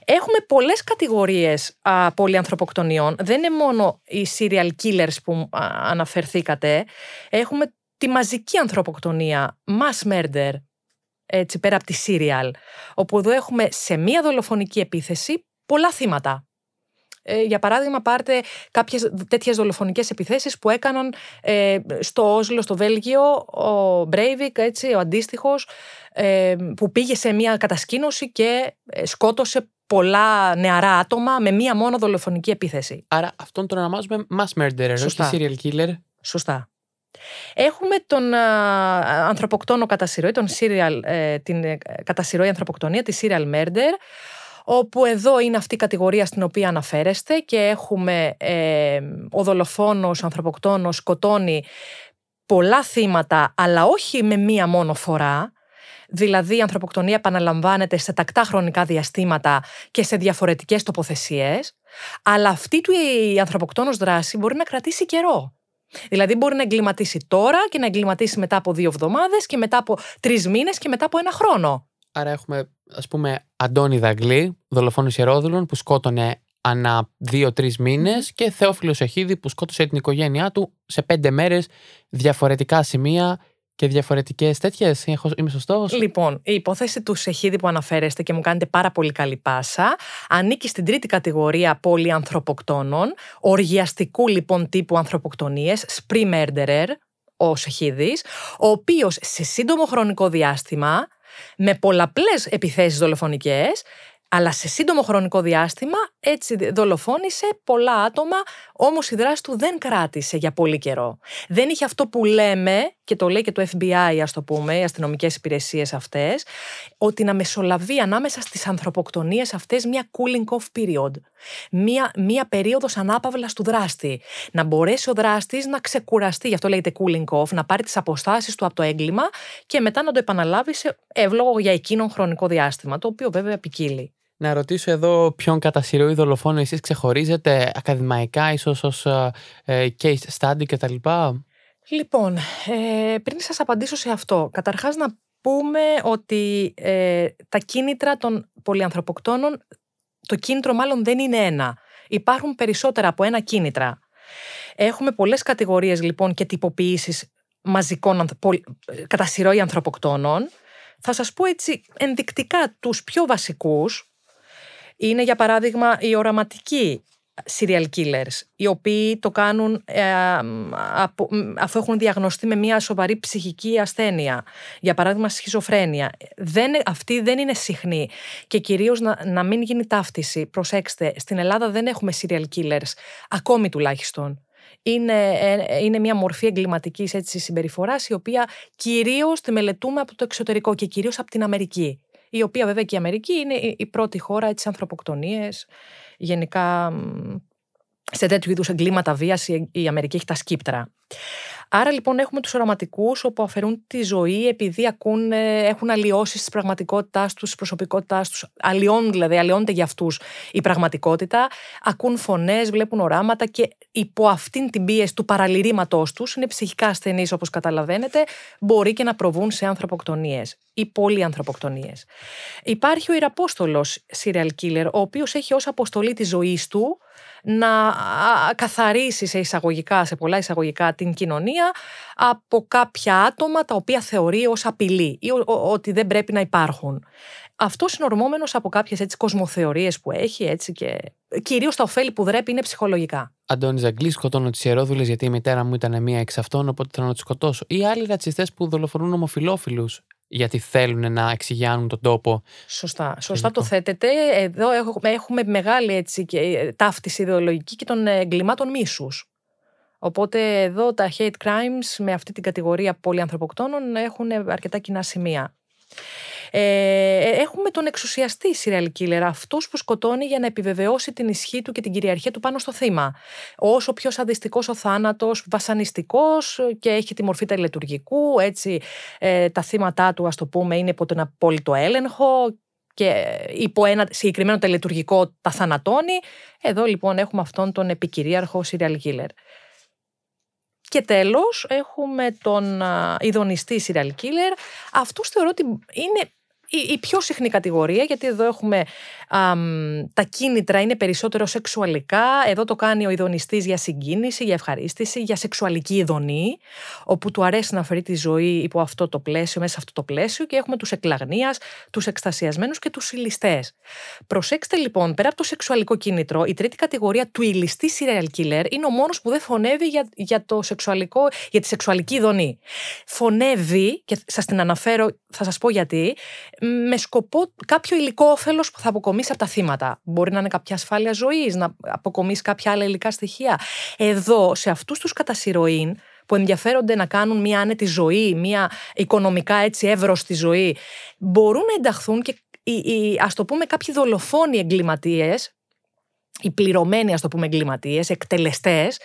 S2: Έχουμε πολλές κατηγορίες α, πολυανθρωποκτονιών. Δεν είναι μόνο οι serial killers που α, αναφερθήκατε. Έχουμε τη μαζική ανθρωποκτονία, mass murder, έτσι πέρα από τη serial, όπου εδώ έχουμε σε μία δολοφονική επίθεση πολλά θύματα. Ε, για παράδειγμα, πάρτε κάποιες τέτοιες δολοφονικές επιθέσεις που έκαναν ε, στο Όσλο, στο Βέλγιο, ο Μπρέιβικ, έτσι, ο αντίστοιχος, ε, που πήγε σε μια κατασκήνωση και ε, σκότωσε πολλά νεαρά άτομα με μία μόνο δολοφονική επίθεση.
S1: Άρα αυτόν τον ονομάζουμε mass murderer, όχι
S2: Σωστά.
S1: serial killer.
S2: Σωστά. Έχουμε τον α, ανθρωποκτόνο κατά συρροή, τον serial, ε, την ε, κατά συρροή ανθρωποκτονία, τη serial murder, όπου εδώ είναι αυτή η κατηγορία στην οποία αναφέρεστε και έχουμε ε, ο δολοφόνος, ο ανθρωποκτόνος σκοτώνει πολλά θύματα, αλλά όχι με μία μόνο φορά. Δηλαδή η ανθρωποκτονία επαναλαμβάνεται σε τακτά χρονικά διαστήματα και σε διαφορετικές τοποθεσίες, αλλά αυτή του η ανθρωποκτόνος δράση μπορεί να κρατήσει καιρό. Δηλαδή μπορεί να εγκληματίσει τώρα και να εγκληματίσει μετά από δύο εβδομάδες και μετά από τρεις μήνες και μετά από ένα χρόνο.
S1: Άρα έχουμε, ας πούμε, Αντώνη Δαγκλή, δολοφόνο Ιερόδουλων, που σκότωνε ανά δύο-τρεις μήνες και Θεόφιλο Εχίδη που σκότωσε την οικογένειά του σε πέντε μέρες, διαφορετικά σημεία και διαφορετικές τέτοιες. Είμαι σωστός;
S2: Λοιπόν, η υπόθεση του Σεχίδη που αναφέρεστε και μου κάνετε πάρα πολύ καλή πάσα ανήκει στην τρίτη κατηγορία πολυανθρωποκτόνων, οργιαστικού λοιπόν τύπου ανθρωποκτονίες, spree murderer, ο Σεχίδης, ο οποίος σε σύντομο χρονικό διάστημα, με πολλαπλές επιθέσεις δολοφονικές, αλλά σε σύντομο χρονικό διάστημα έτσι δολοφόνησε πολλά άτομα, όμως η δράση του δεν κράτησε για πολύ καιρό. Δεν είχε αυτό που λέμε, και το λέει και το FBI ας το πούμε, οι αστυνομικές υπηρεσίες αυτές, ότι να μεσολαβεί ανάμεσα στις ανθρωποκτονίες αυτές μια cooling off period. Μια, μια περίοδος ανάπαυλας του δράστη. Να μπορέσει ο δράστης να ξεκουραστεί, γι' αυτό λέγεται cooling off, να πάρει τις αποστάσεις του από το έγκλημα και μετά να το επαναλάβει σε εύλογο για εκείνον χρονικό διάστημα, το οποίο βέβαια ποικίλει.
S1: Να ρωτήσω εδώ ποιον κατά συρροή δολοφόνο εσείς ξεχωρίζετε ακαδημαϊκά, ίσως ως ε, ε, case study κτλ.
S2: Λοιπόν, ε, πριν σας απαντήσω σε αυτό, καταρχάς να πούμε ότι ε, τα κίνητρα των πολυανθρωποκτόνων, το κίνητρο μάλλον δεν είναι ένα. Υπάρχουν περισσότερα από ένα κίνητρα. Έχουμε πολλές κατηγορίες λοιπόν και τυποποιήσεις μαζικών κατά συρροή ανθρωποκτόνων. Θα σας πω έτσι ενδεικτικά τους πιο βασικούς, είναι για παράδειγμα οι οραματικοί serial killers, οι οποίοι το κάνουν ε, αφού έχουν διαγνωστεί με μια σοβαρή ψυχική ασθένεια. Για παράδειγμα, σχιζοφρένεια. Δεν, αυτή δεν είναι συχνή και κυρίως να, να μην γίνει ταύτιση. Προσέξτε, στην Ελλάδα δεν έχουμε serial killers, ακόμη τουλάχιστον. Είναι, ε, είναι μια μορφή εγκληματικής έτσι, συμπεριφοράς η οποία κυρίως τη μελετούμε από το εξωτερικό και κυρίως από την Αμερική η οποία βέβαια και η Αμερική είναι η πρώτη χώρα τη ανθρωποκτονίες, γενικά σε τέτοιου είδους εγκλήματα βίας η Αμερική έχει τα σκύπτρα. Άρα λοιπόν έχουμε τους οραματικούς όπου αφαιρούν τη ζωή επειδή ακούν, έχουν αλλοιώσεις της πραγματικότητάς τους, της προσωπικότητάς τους, αλλοιώνουν δηλαδή, αλλοιώνεται για αυτούς η πραγματικότητα, ακούν φωνές, βλέπουν οράματα και υπό αυτήν την πίεση του παραλυρήματός τους, είναι ψυχικά ασθενείς όπως καταλαβαίνετε, μπορεί και να προβούν σε ανθρωποκτονίες ή πολυανθρωποκτονίες. Υπάρχει ο Ιραπόστολος serial killer, ο οποίος έχει ως αποστολή τη ζωής του να καθαρίσει σε εισαγωγικά, σε πολλά εισαγωγικά την κοινωνία από κάποια άτομα τα οποία θεωρεί ως απειλή ή ότι δεν πρέπει να υπάρχουν. Αυτός είναι ορμόμενος από κάποιες έτσι κοσμοθεωρίες που έχει έτσι και κυρίως τα ωφέλη που δρέπει είναι ψυχολογικά.
S1: Αντώνη Ζαγκλής, σκοτώνω τις ιερόδουλες γιατί η μητέρα μου ήταν μία εξ αυτών, οπότε θέλω να του σκοτώσω. Ή άλλοι ρατσιστές που δολοφονούν ομοφυλόφιλους γιατί θέλουν να εξηγιάνουν τον τόπο.
S2: Σωστά. Σωστά το θέτετε. Εδώ έχουμε μεγάλη έτσι, και, ε, ταύτιση ιδεολογική και των εγκλημάτων μίσους. Οπότε εδώ τα hate crimes με αυτή την κατηγορία πολυανθρωποκτόνων έχουν αρκετά κοινά σημεία. Ε, έχουμε τον εξουσιαστή serial killer, αυτό που σκοτώνει για να επιβεβαιώσει την ισχύ του και την κυριαρχία του πάνω στο θύμα. Όσο πιο σαντιστικό ο θάνατος, βασανιστικός και έχει τη μορφή τελετουργικού, έτσι ε, τα θύματα του, ας το πούμε, είναι υπό τον απόλυτο έλεγχο και υπό ένα συγκεκριμένο τελετουργικό τα θανατώνει. Εδώ λοιπόν έχουμε αυτόν τον επικυρίαρχο serial killer. Και τέλος έχουμε τον ειδονιστή serial killer. Αυτός θεωρώ ότι είναι η, πιο συχνή κατηγορία, γιατί εδώ έχουμε τα κίνητρα είναι περισσότερο σεξουαλικά. Εδώ το κάνει ο ειδονιστής για συγκίνηση, για ευχαρίστηση, για σεξουαλική ειδονή, όπου του αρέσει να φέρει τη ζωή υπό αυτό το πλαίσιο, μέσα σε αυτό το πλαίσιο και έχουμε τους εκλαγνίας, τους εκστασιασμένους και τους συλλιστές. Προσέξτε λοιπόν, πέρα από το σεξουαλικό κίνητρο, η τρίτη κατηγορία του ηλιστή serial killer είναι ο μόνος που δεν φωνεύει για, για, το σεξουαλικό, για τη σεξουαλική ειδονή. Φωνεύει, και σας την αναφέρω, θα σας πω γιατί, με σκοπό κάποιο υλικό όφελος που θα αποκομίσει από τα θύματα. Μπορεί να είναι κάποια ασφάλεια ζωής, να αποκομίσει κάποια άλλα υλικά στοιχεία. Εδώ, σε αυτούς τους κατά που ενδιαφέρονται να κάνουν μια άνετη ζωή, μια οικονομικά έτσι εύρωστη ζωή, μπορούν να ενταχθούν και οι, οι, ας το πούμε κάποιοι δολοφόνοι εγκληματίες οι πληρωμένοι, ας το πούμε, εγκληματίες, εκτελεστές,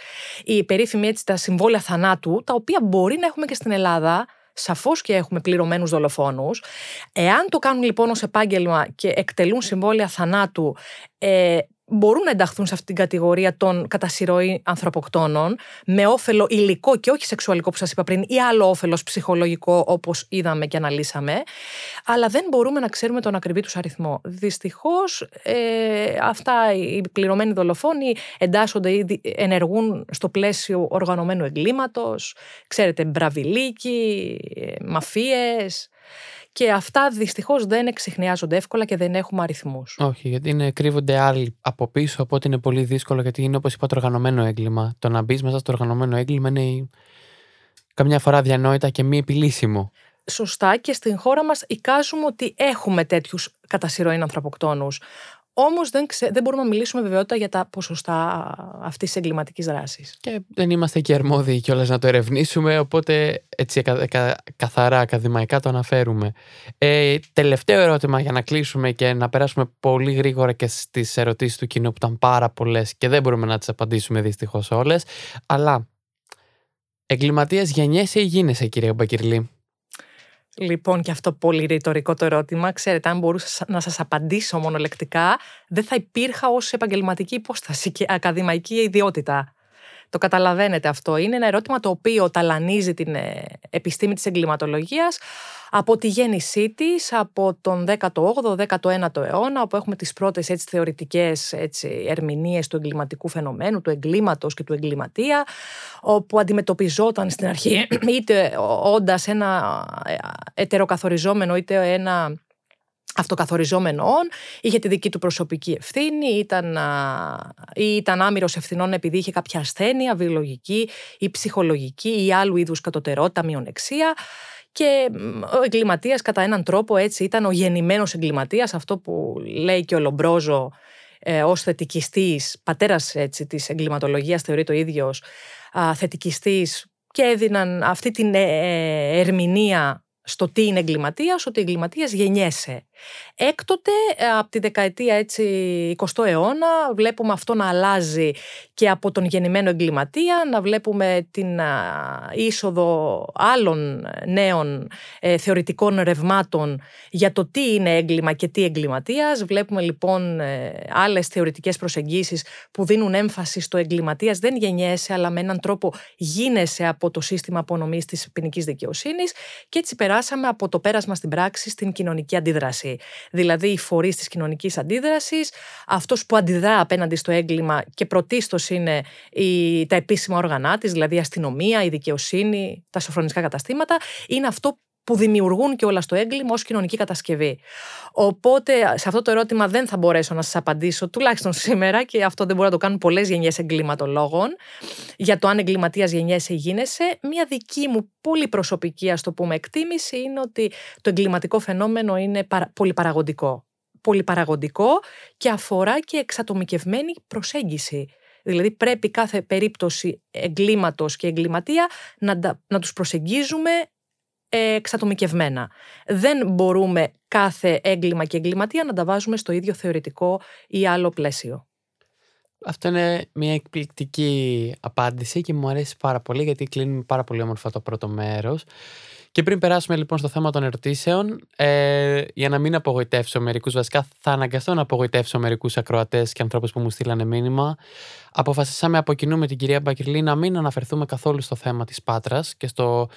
S2: οι περίφημοι έτσι τα συμβόλαια θανάτου, τα οποία μπορεί να έχουμε και στην Ελλάδα, Σαφώς και έχουμε πληρωμένους δολοφόνους. Εάν το κάνουν λοιπόν ως επάγγελμα και εκτελούν συμβόλαια θανάτου, ε, μπορούν να ενταχθούν σε αυτή την κατηγορία των κατά συρροή ανθρωποκτόνων με όφελο υλικό και όχι σεξουαλικό που σας είπα πριν ή άλλο όφελος ψυχολογικό όπως είδαμε και αναλύσαμε. Αλλά δεν μπορούμε να ξέρουμε τον ακριβή τους αριθμό. Δυστυχώς ε, αυτά οι πληρωμένοι δολοφόνοι εντάσσονται ή ενεργούν στο πλαίσιο οργανωμένου εγκλήματος, ξέρετε μπραβιλίκοι, ε, μαφίες και αυτά δυστυχώς δεν εξηχνιάζονται εύκολα και δεν έχουμε αριθμούς.
S1: Όχι, γιατί είναι, κρύβονται άλλοι από πίσω, οπότε είναι πολύ δύσκολο γιατί είναι όπως είπα το οργανωμένο έγκλημα. Το να μπεις μέσα στο οργανωμένο έγκλημα είναι καμιά φορά διανόητα και μη επιλύσιμο.
S2: Σωστά και στην χώρα μας εικάζουμε ότι έχουμε τέτοιους κατά συρροήν ανθρωποκτόνους. Όμως δεν, δεν μπορούμε να μιλήσουμε βεβαιότητα για τα ποσοστά αυτής της εγκληματικής δράσης.
S1: Και δεν είμαστε και αρμόδιοι κιόλας να το ερευνήσουμε, οπότε έτσι καθαρά ακαδημαϊκά το αναφέρουμε. Ε, τελευταίο ερώτημα για να κλείσουμε και να περάσουμε πολύ γρήγορα και στις ερωτήσεις του κοινού που ήταν πάρα πολλές και δεν μπορούμε να τις απαντήσουμε δυστυχώς όλες. Αλλά εγκληματία γεννιέσαι ή γίνεσαι, κύριε Μπακυρλή;
S2: Λοιπόν, και αυτό πολύ ρητορικό το ερώτημα. Ξέρετε, αν μπορούσα να σας απαντήσω μονολεκτικά, δεν θα υπήρχα ως επαγγελματική υπόσταση και ακαδημαϊκή ιδιότητα. Το καταλαβαίνετε αυτό. Είναι ένα ερώτημα το οποίο ταλανίζει την ε, επιστήμη της εγκληματολογίας από τη γέννησή της, από τον 18ο, 19ο αιώνα, όπου έχουμε τις πρώτες έτσι, θεωρητικές έτσι, ερμηνείες του εγκληματικού φαινομένου, του εγκλήματος και του εγκληματία, όπου αντιμετωπιζόταν στην αρχή είτε όντας ένα ε, ετεροκαθοριζόμενο, είτε ένα αυτοκαθοριζόμενο όν, είχε τη δική του προσωπική ευθύνη, ήταν, ή ήταν άμυρος ευθυνών επειδή είχε κάποια ασθένεια, βιολογική ή ψυχολογική ή άλλου είδους κατωτερότητα, μειονεξία. Και ο εγκληματίας κατά έναν τρόπο έτσι ήταν ο γεννημένος εγκληματίας, αυτό που λέει και ο Λομπρόζο ε, ως θετικιστής, πατέρας έτσι, της εγκληματολογίας θεωρεί το ίδιος, θετικιστής και έδιναν αυτή την ε, ε, ερμηνεία στο τι είναι εγκληματίας, ότι εγκληματίας γεννιέσαι. Έκτοτε, ε, από τη δεκαετία έτσι 20 αιώνα, βλέπουμε αυτό να αλλάζει και από τον γεννημένο εγκληματία, να βλέπουμε την είσοδο άλλων νέων ε, θεωρητικών ρευμάτων για το τι είναι έγκλημα και τι εγκληματίας. Βλέπουμε λοιπόν ε, άλλες θεωρητικές προσεγγίσεις που δίνουν έμφαση στο εγκληματίας. Δεν γεννιέσαι, αλλά με έναν τρόπο γίνεσαι από το σύστημα απονομής της ποινικής δικαιοσύνης και έτσι περάσαμε από το πέρασμα στην πράξη στην κοινωνική αντίδραση. Δηλαδή, οι φορείς της κοινωνικής αντίδρασης, αυτός που αντιδρά απέναντι στο έγκλημα και πρωτίστως είναι η, τα επίσημα όργανα της, δηλαδή η αστυνομία, η δικαιοσύνη, τα σοφρονιστικά καταστήματα, είναι αυτό που δημιουργούν και όλα στο έγκλημα ως κοινωνική κατασκευή. Οπότε, σε αυτό το ερώτημα δεν θα μπορέσω να σας απαντήσω, τουλάχιστον σήμερα, και αυτό δεν μπορεί να το κάνουν πολλές γενιές εγκληματολόγων, για το αν εγκληματίας γενιέσαι ή γίνεσαι. Μία δική μου πολύ προσωπική, ας το πούμε, εκτίμηση είναι ότι το εγκληματικό φαινόμενο είναι πολυπαραγωγικό. Πολυπαραγωγικό και αφορά και εξατομικευμένη προσέγγιση. Δηλαδή πρέπει κάθε περίπτωση εγκλήματος και εγκληματία να, να τους προσεγγίζουμε εξατομικευμένα. Δεν μπορούμε κάθε έγκλημα και εγκληματία να τα βάζουμε στο ίδιο θεωρητικό ή άλλο πλαίσιο.
S1: Αυτό είναι μια εκπληκτική απάντηση και μου αρέσει πάρα πολύ γιατί κλείνουμε πάρα πολύ όμορφα το πρώτο μέρος. Και πριν περάσουμε λοιπόν στο θέμα των ερωτήσεων, ε, για να μην απογοητεύσω μερικούς, βασικά θα αναγκαστώ να απογοητεύσω μερικούς ακροατές και ανθρώπους που μου στείλανε μήνυμα. Αποφασίσαμε από κοινού με την κυρία Μπακυρλή να μην αναφερθούμε καθόλου στο θέμα της Πάτρας και στο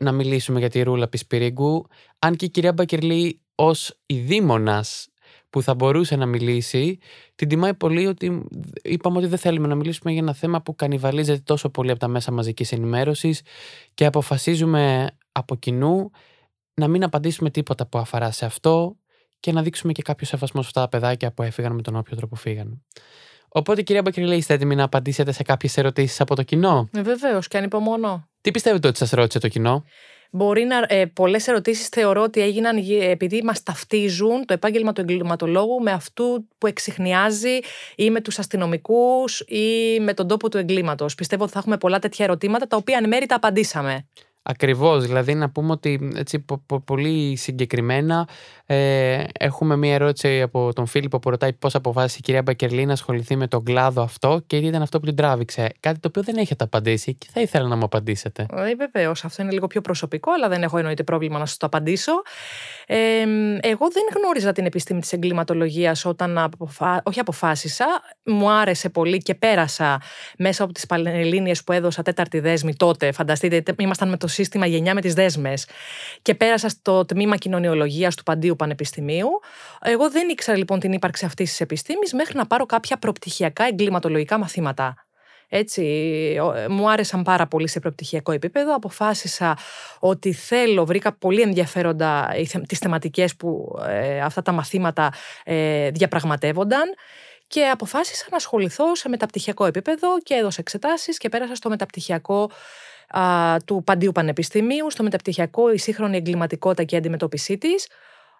S1: να μιλήσουμε για τη Ρούλα Πισπυρίγκου, αν και η κυρία Μπακερλή ως η δήμονας που θα μπορούσε να μιλήσει, την τιμάει πολύ ότι είπαμε ότι δεν θέλουμε να μιλήσουμε για ένα θέμα που κανιβαλίζεται τόσο πολύ από τα μέσα μαζικής ενημέρωσης και αποφασίζουμε από κοινού να μην απαντήσουμε τίποτα που αφορά σε αυτό και να δείξουμε και κάποιο σεβασμό σε αυτά τα παιδάκια που έφυγαν με τον όποιο τρόπο φύγαν. Οπότε, κυρία Μπακερλή, είστε έτοιμοι να απαντήσετε σε κάποιες ερωτήσεις από το κοινό;
S2: Ε, Βεβαίως, και ανυπομονώ.
S1: Τι πιστεύετε ότι σας ρώτησε το κοινό;
S2: Μπορεί να. Ε, Πολλές ερωτήσεις θεωρώ ότι έγιναν επειδή μας ταυτίζουν το επάγγελμα του εγκληματολόγου με αυτού που εξηχνιάζει ή με τους αστυνομικούς ή με τον τόπο του εγκλήματος. Πιστεύω ότι θα έχουμε πολλά τέτοια ερωτήματα τα οποία εν μέρει τα απαντήσαμε.
S1: Ακριβώς, δηλαδή να πούμε ότι έτσι πολύ συγκεκριμένα ε, έχουμε μία ερώτηση από τον Φίλιππο που ρωτάει πώς αποφάσισε η κυρία Μπακερλή να ασχοληθεί με τον κλάδο αυτό και ήταν αυτό που την τράβηξε. Κάτι το οποίο δεν έχετε απαντήσει και θα ήθελα να μου απαντήσετε.
S2: Ε, Βεβαίω, αυτό είναι λίγο πιο προσωπικό, αλλά δεν έχω εννοείται πρόβλημα να σας το απαντήσω. Ε, εγώ δεν γνώριζα την επιστήμη της εγκληματολογίας όταν αποφα... όχι αποφάσισα, μου άρεσε πολύ και πέρασα μέσα από τις Πανελλήνιες που έδωσα τέταρτη δέσμη τότε, φανταστείτε, ήμασταν με το σύστημα γενιά με τις δέσμες και πέρασα στο τμήμα κοινωνιολογίας του Παντίου Πανεπιστημίου. Εγώ δεν ήξερα λοιπόν την ύπαρξη αυτής της επιστήμης μέχρι να πάρω κάποια προπτυχιακά εγκληματολογικά μαθήματα. Έτσι, μου άρεσαν πάρα πολύ σε προπτυχιακό επίπεδο. Αποφάσισα ότι θέλω, βρήκα πολύ ενδιαφέροντα τις θεματικές που ε, αυτά τα μαθήματα ε, διαπραγματεύονταν και αποφάσισα να ασχοληθώ σε μεταπτυχιακό επίπεδο και έδωσα εξετάσεις και πέρασα στο μεταπτυχιακό του Παντίου Πανεπιστημίου, στο μεταπτυχιακό η σύγχρονη εγκληματικότητα και η αντιμετώπιση της.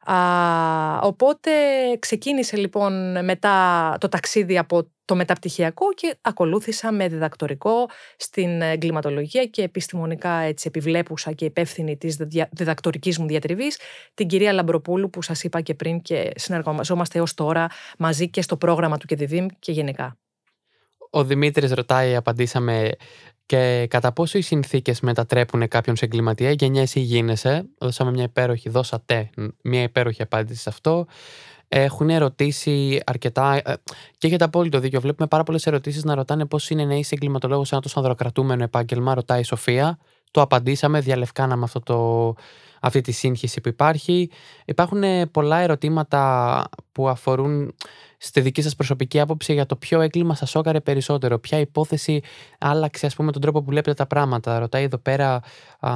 S2: Α, οπότε ξεκίνησε λοιπόν μετά το ταξίδι από το μεταπτυχιακό και ακολούθησα με διδακτορικό στην εγκληματολογία και επιστημονικά έτσι επιβλέπουσα και υπεύθυνη της διδακτορικής μου διατριβής την κυρία Λαμπροπούλου που σας είπα και πριν και συνεργαζόμαστε έως τώρα μαζί και στο πρόγραμμα του ΚΕΔΙΒΙΜ και γενικά.
S1: Ο Δημήτρης ρωτάει, απαντήσαμε και κατά πόσο οι συνθήκες μετατρέπουν κάποιον σε εγκληματία, γεννιέσαι ή γίνεσαι; Δώσαμε μια υπέροχη, δώσατε μια υπέροχη απάντηση σε αυτό. Έχουν ερωτήσει αρκετά. Ε, και έχετε απόλυτο δίκιο. Βλέπουμε πάρα πολλές ερωτήσεις να ρωτάνε πώς είναι να είσαι εγκληματολόγο σε ένα τόσο ανδροκρατούμενο επάγγελμα. Ρωτάει η Σοφία. Το απαντήσαμε, διαλευκάναμε αυτό το, αυτή τη σύγχυση που υπάρχει. Υπάρχουν πολλά ερωτήματα που αφορούν στη δική σας προσωπική άποψη για το ποιο έγκλημα σας σώκαρε περισσότερο, ποια υπόθεση άλλαξε ας πούμε τον τρόπο που βλέπετε τα πράγματα. Ρωτάει εδώ πέρα α,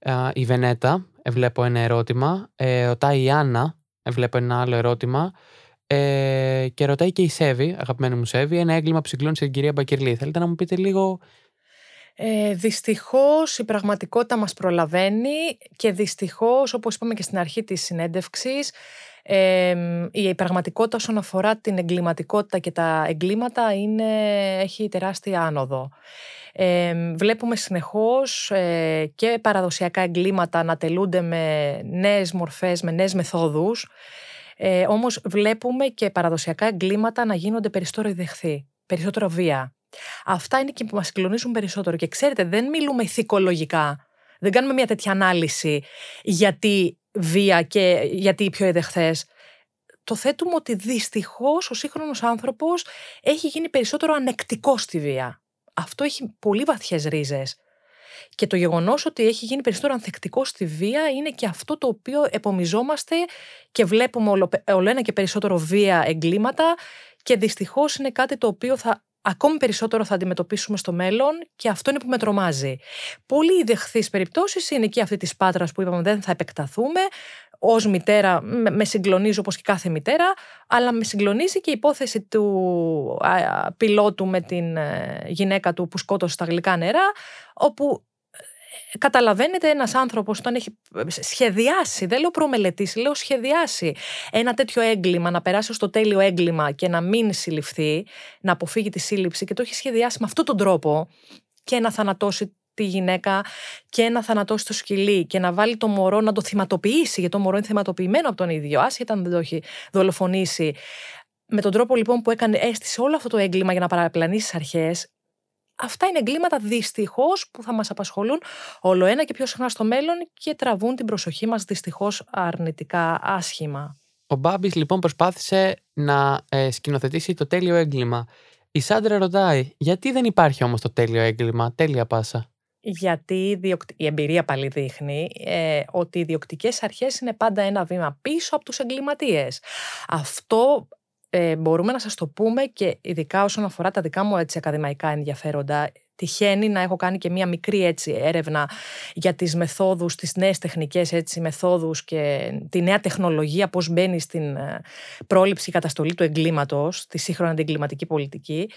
S1: α, η Βενέτα, βλέπω ένα ερώτημα, ε, ρωτάει η Άννα, βλέπω ένα άλλο ερώτημα ε, και ρωτάει και η Σέβη, αγαπημένη μου Σέβη, ένα έγκλημα που συγκλώνησε την κυρία Μπακερλή. Θέλετε να μου πείτε λίγο
S2: ε, δυστυχώς η πραγματικότητα μας προλαβαίνει και δυστυχώς όπως είπαμε και στην αρχή της συνέντευξης ε, η πραγματικότητα όσον αφορά την εγκληματικότητα και τα εγκλήματα είναι, έχει τεράστια άνοδο. Ε, βλέπουμε συνεχώς ε, και παραδοσιακά εγκλήματα να τελούνται με νέες μορφές, με νέες μεθόδους ε, όμως βλέπουμε και παραδοσιακά εγκλήματα να γίνονται περισσότερο ιδεχθή, περισσότερο βία. Αυτά είναι και που μας συγκλονίζουν περισσότερο. Και ξέρετε, δεν μιλούμε ηθικολογικά. Δεν κάνουμε μια τέτοια ανάλυση γιατί βία και γιατί οι πιο εδεχθέ. Το θέτουμε ότι δυστυχώς ο σύγχρονος άνθρωπος έχει γίνει περισσότερο ανεκτικό στη βία. Αυτό έχει πολύ βαθιές ρίζες. Και το γεγονός ότι έχει γίνει περισσότερο ανθεκτικό στη βία είναι και αυτό το οποίο επομιζόμαστε και βλέπουμε όλο, όλο ένα και περισσότερο βία εγκλήματα και δυστυχώς είναι κάτι το οποίο θα ακόμη περισσότερο θα αντιμετωπίσουμε στο μέλλον και αυτό είναι που με τρομάζει. Πολύ ιδεχθεί περιπτώσεις είναι και αυτή της Πάτρας που είπαμε δεν θα επεκταθούμε. Ω μητέρα, με συγκλονίζει όπως και κάθε μητέρα, αλλά με συγκλονίζει και η υπόθεση του πιλότου με την ε, γυναίκα του που σκότωσε στα γλυκά νερά, όπου καταλαβαίνετε ένας άνθρωπος όταν έχει σχεδιάσει, δεν λέω προμελετήσει, λέω σχεδιάσει ένα τέτοιο έγκλημα, να περάσει στο τέλειο έγκλημα και να μην συλληφθεί, να αποφύγει τη σύλληψη και το έχει σχεδιάσει με αυτόν τον τρόπο και να θανατώσει τη γυναίκα και να θανατώσει το σκυλί και να βάλει το μωρό να το θυματοποιήσει, γιατί το μωρό είναι θυματοποιημένο από τον ίδιο, άσχετα αν δεν το έχει δολοφονήσει. Με τον τρόπο λοιπόν που έκανε, έστησε όλο αυτό το έγκλημα για να παραπλανήσει τις αρχές, Αυτά είναι εγκλήματα δυστυχώς που θα μας απασχολούν όλο ένα και πιο συχνά στο μέλλον και τραβούν την προσοχή μας δυστυχώς αρνητικά άσχημα.
S1: Ο Μπάμπης λοιπόν προσπάθησε να ε, σκηνοθετήσει το τέλειο έγκλημα. Η Σάντρα ρωτάει, γιατί δεν υπάρχει όμως το τέλειο έγκλημα, τέλεια πάσα;
S2: Γιατί η εμπειρία πάλι δείχνει ε, ότι οι διοκτικές αρχές είναι πάντα ένα βήμα πίσω από τους εγκληματίες. Αυτό ε, μπορούμε να σας το πούμε και ειδικά όσον αφορά τα δικά μου έτσι ακαδημαϊκά ενδιαφέροντα τυχαίνει να έχω κάνει και μία μικρή έτσι έρευνα για τις μεθόδους, τις νέες τεχνικές έτσι μεθόδους και τη νέα τεχνολογία πώς μπαίνει στην ε, πρόληψη και καταστολή του εγκλήματος, τη σύγχρονη εγκληματική πολιτική.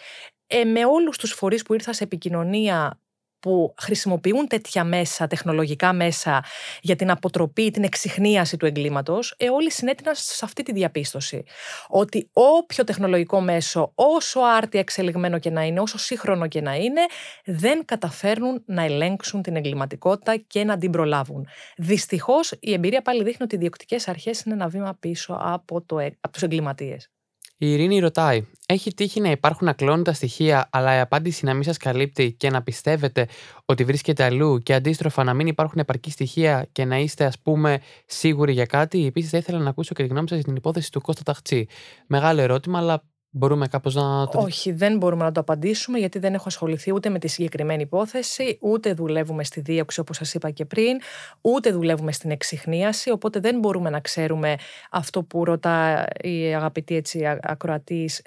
S2: Ε, με όλους τους φορείς που ήρθα σε επικοινωνία που χρησιμοποιούν τέτοια μέσα, τεχνολογικά μέσα για την αποτροπή, την εξυχνίαση του εγκλήματος, ε, όλοι συνέτειναν σε αυτή τη διαπίστωση. Ότι όποιο τεχνολογικό μέσο, όσο άρτια εξελιγμένο και να είναι, όσο σύγχρονο και να είναι, δεν καταφέρνουν να ελέγξουν την εγκληματικότητα και να την προλάβουν. Δυστυχώς, η εμπειρία πάλι δείχνει ότι οι διοκτικές αρχές είναι ένα βήμα πίσω από, το, ε, από τους εγκληματίες.
S1: Η Ειρήνη ρωτάει: Έχει τύχει να υπάρχουν ακλόνητα στοιχεία, αλλά η απάντηση να μην σας καλύπτει και να πιστεύετε ότι βρίσκεται αλλού και αντίστροφα να μην υπάρχουν επαρκή στοιχεία και να είστε, ας πούμε, σίγουροι για κάτι; Επίσης, θα ήθελα να ακούσω και τη γνώμη σας για την υπόθεση του Κώστα Ταχτσί. Μεγάλο ερώτημα, αλλά Μπορούμε κάπως να το.
S2: Όχι, δεν μπορούμε να το απαντήσουμε, γιατί δεν έχω ασχοληθεί ούτε με τη συγκεκριμένη υπόθεση, ούτε δουλεύουμε στη δίωξη, όπως σας είπα και πριν, ούτε δουλεύουμε στην εξυχνίαση. Οπότε δεν μπορούμε να ξέρουμε αυτό που ρωτά η αγαπητή έτσι, ακροατής,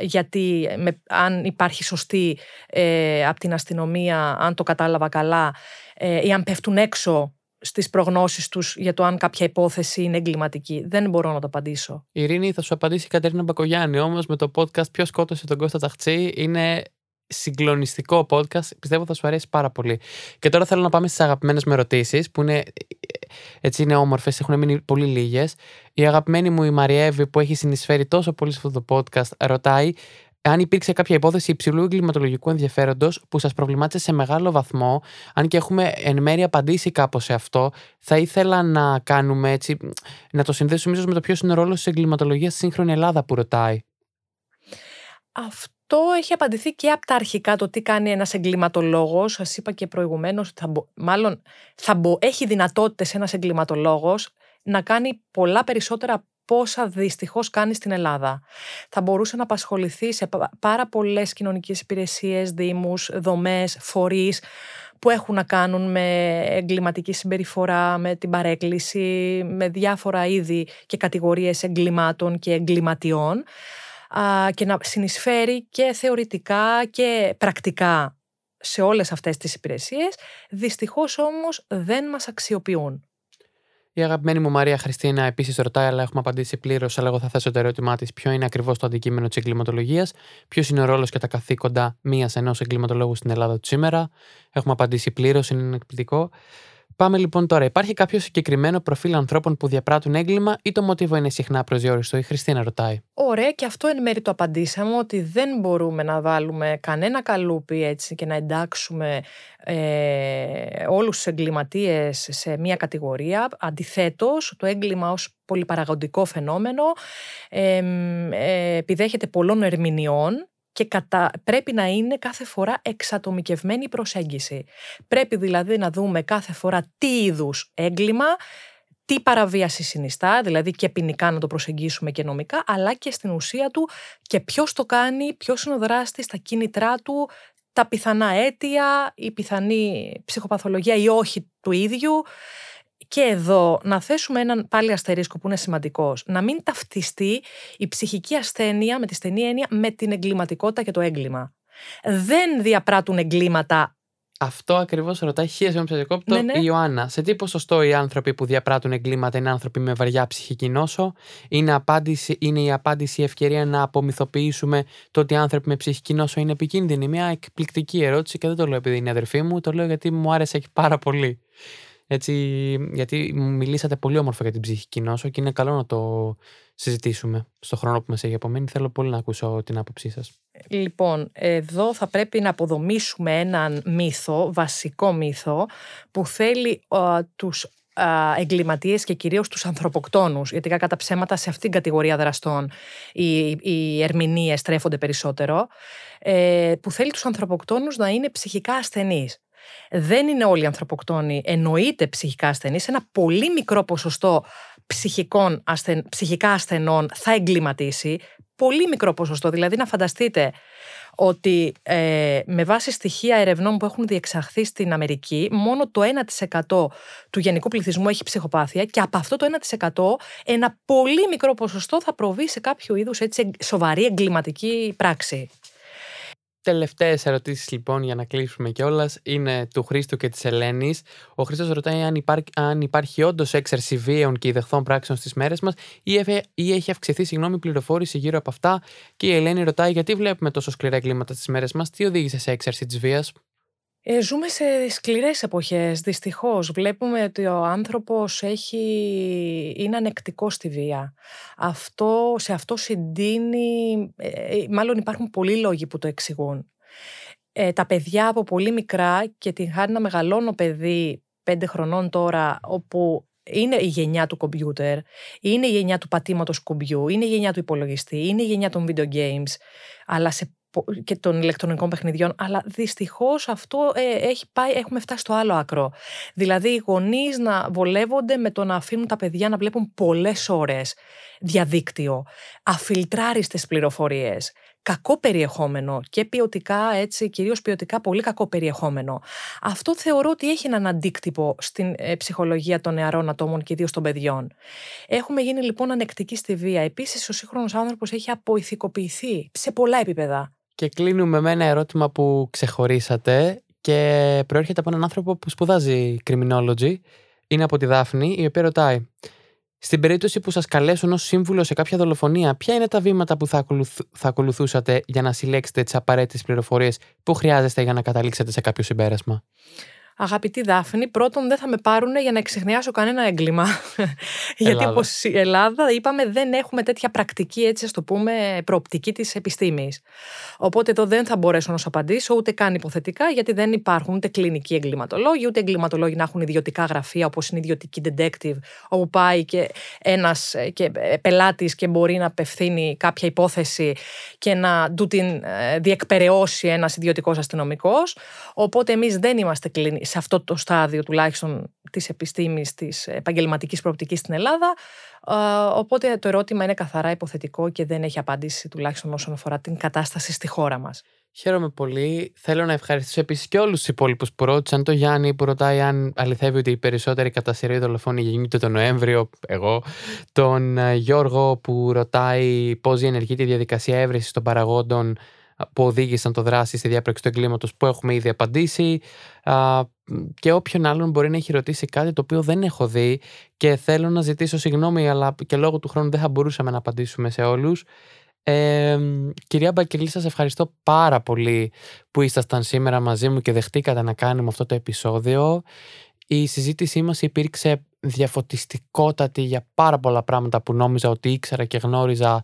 S2: γιατί με, αν υπάρχει σωστή ε, από την αστυνομία, αν το κατάλαβα καλά, ε, ή αν πέφτουν έξω στις προγνώσεις τους για το αν κάποια υπόθεση είναι εγκληματική. Δεν μπορώ να το απαντήσω.
S1: Η Ειρήνη θα σου απαντήσει η Κατερίνα Μπακογιάννη, όμως με το podcast «Ποιος σκότωσε τον Κώστα Ταχτσί» είναι συγκλονιστικό podcast. Πιστεύω θα σου αρέσει πάρα πολύ. Και τώρα θέλω να πάμε στις αγαπημένες με ερωτήσεις, που είναι, έτσι είναι όμορφες, έχουν μείνει πολύ λίγες. Η αγαπημένη μου η Μαριέβη, που έχει συνεισφέρει τόσο πολύ σε αυτό το podcast, ρωτάει αν υπήρξε κάποια υπόθεση υψηλού εγκληματολογικού ενδιαφέροντος που σας προβλημάτισε σε μεγάλο βαθμό, αν και έχουμε εν μέρει απαντήσει κάπως σε αυτό, θα ήθελα να κάνουμε έτσι, να το συνδέσουμε ίσως με το ποιος είναι ο ρόλος της εγκληματολογίας στη σύγχρονη Ελλάδα που ρωτάει.
S2: Αυτό έχει απαντηθεί και από τα αρχικά το τι κάνει ένας εγκληματολόγος. Σας είπα και προηγουμένως, μάλλον θα μπο, έχει δυνατότητες ένας εγκληματολόγος να κάνει πολλά περισσότερα πόσα δυστυχώς κάνεις στην Ελλάδα. Θα μπορούσε να απασχοληθεί σε πάρα πολλές κοινωνικές υπηρεσίες, δήμους, δομές, φορείς που έχουν να κάνουν με εγκληματική συμπεριφορά, με την παρέκκληση, με διάφορα είδη και κατηγορίες εγκλημάτων και εγκληματιών και να συνεισφέρει και θεωρητικά και πρακτικά σε όλες αυτές τις υπηρεσίες, δυστυχώς όμως δεν μας αξιοποιούν.
S1: Η αγαπημένη μου Μαρία Χριστίνα επίσης ρωτάει, αλλά έχουμε απαντήσει πλήρως. Αλλά εγώ θα θέσω το ερώτημά της: Ποιο είναι ακριβώς το αντικείμενο της εγκληματολογίας, Ποιος είναι ο ρόλος και τα καθήκοντα μίας ενός εγκληματολόγου στην Ελλάδα του σήμερα; Έχουμε απαντήσει πλήρως, είναι εκπληκτικό. Πάμε λοιπόν τώρα. Υπάρχει κάποιο συγκεκριμένο προφίλ ανθρώπων που διαπράττουν έγκλημα ή το μοτίβο είναι συχνά προσδιοριστό. Η Χριστίνα ρωτάει.
S2: Ωραία, και αυτό εν μέρει το απαντήσαμε ότι δεν μπορούμε να βάλουμε κανένα καλούπι έτσι και να εντάξουμε ε, όλους τους εγκληματίες σε μία κατηγορία. Αντιθέτως, το έγκλημα ως πολυπαραγοντικό φαινόμενο ε, ε, επιδέχεται πολλών ερμηνεών και κατα... πρέπει να είναι κάθε φορά εξατομικευμένη η προσέγγιση. Πρέπει δηλαδή να δούμε κάθε φορά τι είδους έγκλημα, τι παραβίαση συνιστά, δηλαδή και ποινικά να το προσεγγίσουμε και νομικά, αλλά και στην ουσία του και ποιος το κάνει, ποιος είναι ο δράστης, τα κίνητρά του, τα πιθανά αίτια, η πιθανή ψυχοπαθολογία ή όχι του ίδιου. Και εδώ να θέσουμε έναν πάλι αστερίσκο που είναι σημαντικός. Να μην ταυτιστεί η ψυχική ασθένεια με τη στενή έννοια με την εγκληματικότητα και το έγκλημα. Δεν διαπράττουν εγκλήματα
S1: αυτό ακριβώς ρωτάει χίλια με ψευδοκόπτο ναι, ναι. η Ιωάννα. Σε τι ποσοστό οι άνθρωποι που διαπράττουν εγκλήματα είναι άνθρωποι με βαριά ψυχική νόσο, είναι, απάντηση, είναι η απάντηση η ευκαιρία να απομυθοποιήσουμε το ότι οι άνθρωποι με ψυχική νόσο είναι επικίνδυνοι; Μια εκπληκτική ερώτηση και δεν το λέω επειδή είναι αδερφή μου, το λέω γιατί μου άρεσε πάρα πολύ. Έτσι, γιατί μιλήσατε πολύ όμορφα για την ψυχική νόσο και είναι καλό να το συζητήσουμε στο χρόνο που μας έχει απομένει. Θέλω πολύ να ακούσω την άποψή σας.
S2: Λοιπόν, εδώ θα πρέπει να αποδομήσουμε έναν μύθο, βασικό μύθο, που θέλει α, τους εγκληματίες και κυρίως τους ανθρωποκτόνους, γιατί κατά ψέματα σε αυτήν την κατηγορία δραστών οι, οι ερμηνείες στρέφονται περισσότερο, ε, που θέλει τους ανθρωποκτόνους να είναι ψυχικά ασθενείς. Δεν είναι όλοι οι ανθρωποκτόνοι, εννοείται ψυχικά ασθενείς, ένα πολύ μικρό ποσοστό ψυχικών ασθεν, ψυχικά ασθενών θα εγκληματίσει, πολύ μικρό ποσοστό. Δηλαδή να φανταστείτε ότι ε, με βάση στοιχεία ερευνών που έχουν διεξαχθεί στην Αμερική, μόνο το 1% του γενικού πληθυσμού έχει ψυχοπάθεια και από αυτό το 1% ένα πολύ μικρό ποσοστό θα προβεί σε κάποιο είδους έτσι, σοβαρή εγκληματική πράξη.
S1: Τελευταίες ερωτήσεις λοιπόν για να κλείσουμε κιόλας είναι του Χρήστου και της Ελένης. Ο Χρήστος ρωτάει αν, υπάρχει, αν υπάρχει όντως έξαρση βίαιων και ιδεχθών πράξεων στις μέρες μας ή, ή έχει αυξηθεί συγγνώμη πληροφόρηση γύρω από αυτά. Και η Ελένη ρωτάει γιατί βλέπουμε τόσο σκληρά εγκλήματα στις μέρες μας, τι οδήγησε σε έξαρση της βίας;
S2: Ε, ζούμε σε σκληρές εποχές, δυστυχώς. Βλέπουμε ότι ο άνθρωπος έχει... είναι ανεκτικό στη βία. Αυτό, σε αυτό συντείνει... Ε, ε, μάλλον υπάρχουν πολλοί λόγοι που το εξηγούν. Ε, τα παιδιά από πολύ μικρά και την χάρη να μεγαλώνω παιδί πέντε χρονών τώρα, όπου είναι η γενιά του κομπιούτερ, είναι η γενιά του πατήματος κουμπιού, είναι η γενιά του υπολογιστή, είναι η γενιά των video games, αλλά σε και των ηλεκτρονικών παιχνιδιών, αλλά δυστυχώς αυτό ε, έχει πάει, έχουμε φτάσει στο άλλο άκρο. Δηλαδή, οι γονείς να βολεύονται με το να αφήνουν τα παιδιά να βλέπουν πολλές ώρες διαδίκτυο, αφιλτράριστες πληροφορίες, κακό περιεχόμενο και ποιοτικά, έτσι, κυρίως ποιοτικά πολύ κακό περιεχόμενο. Αυτό θεωρώ ότι έχει έναν αντίκτυπο στην ε, ψυχολογία των νεαρών ατόμων και ιδίως των παιδιών. Έχουμε γίνει λοιπόν ανεκτικοί στη βία. Επίσης, ο σύγχρονος άνθρωπος έχει αποηθικοποιηθεί σε πολλά επίπεδα.
S1: Και κλείνουμε με ένα ερώτημα που ξεχωρίσατε και προέρχεται από έναν άνθρωπο που σπουδάζει criminology. Είναι από τη Δάφνη, η οποία ρωτάει στην περίπτωση που σας καλέσουν ως σύμβουλο σε κάποια δολοφονία, ποια είναι τα βήματα που θα, θα ακολουθούσατε για να συλλέξετε τις απαραίτητες πληροφορίες που χρειάζεστε για να καταλήξετε σε κάποιο συμπέρασμα;
S2: Αγαπητή Δάφνη, πρώτον δεν θα με πάρουν για να εξεχνιάσω κανένα έγκλημα. Γιατί όπω η Ελλάδα, είπαμε, δεν έχουμε τέτοια πρακτική, έτσι ας το πούμε, προοπτική της επιστήμης. Οπότε εδώ δεν θα μπορέσω να σου απαντήσω ούτε καν υποθετικά, γιατί δεν υπάρχουν ούτε κλινικοί εγκληματολόγοι, ούτε εγκληματολόγοι να έχουν ιδιωτικά γραφεία, όπως είναι ιδιωτική detective, όπου πάει και ένας και ε, πελάτης και μπορεί να απευθύνει κάποια υπόθεση και να του την ε, διεκπαιρεώσει ένας ιδιωτικός αστυνομικός. Οπότε εμείς δεν είμαστε κλινικοί σε αυτό το στάδιο τουλάχιστον της επιστήμης της επαγγελματικής προοπτικής στην Ελλάδα. Οπότε το ερώτημα είναι καθαρά υποθετικό και δεν έχει απάντηση τουλάχιστον όσον αφορά την κατάσταση στη χώρα μας.
S1: Χαίρομαι πολύ. Θέλω να ευχαριστήσω επίσης και όλους τους υπόλοιπους που ρώτησαν. Το Γιάννη που ρωτάει αν αληθεύει ότι οι περισσότεροι κατά σειρή δολοφόνοι γεννιούνται τον Νοέμβριο. Εγώ. Τον ε, Γιώργο που ρωτάει πώς διενεργείται η διαδικασία έβρεσης των παραγόντων που οδήγησαν το δράση στη διάπραξη του εγκλήματος που έχουμε ήδη απαντήσει και όποιον άλλον μπορεί να έχει ρωτήσει κάτι το οποίο δεν έχω δει και θέλω να ζητήσω συγγνώμη αλλά και λόγω του χρόνου δεν θα μπορούσαμε να απαντήσουμε σε όλους. Ε, κυρία Μπακελή, σας ευχαριστώ πάρα πολύ που ήσασταν σήμερα μαζί μου και δεχτήκατε να κάνουμε αυτό το επεισόδιο. Η συζήτησή μας υπήρξε διαφωτιστικότατη για πάρα πολλά πράγματα που νόμιζα ότι ήξερα και γνώριζα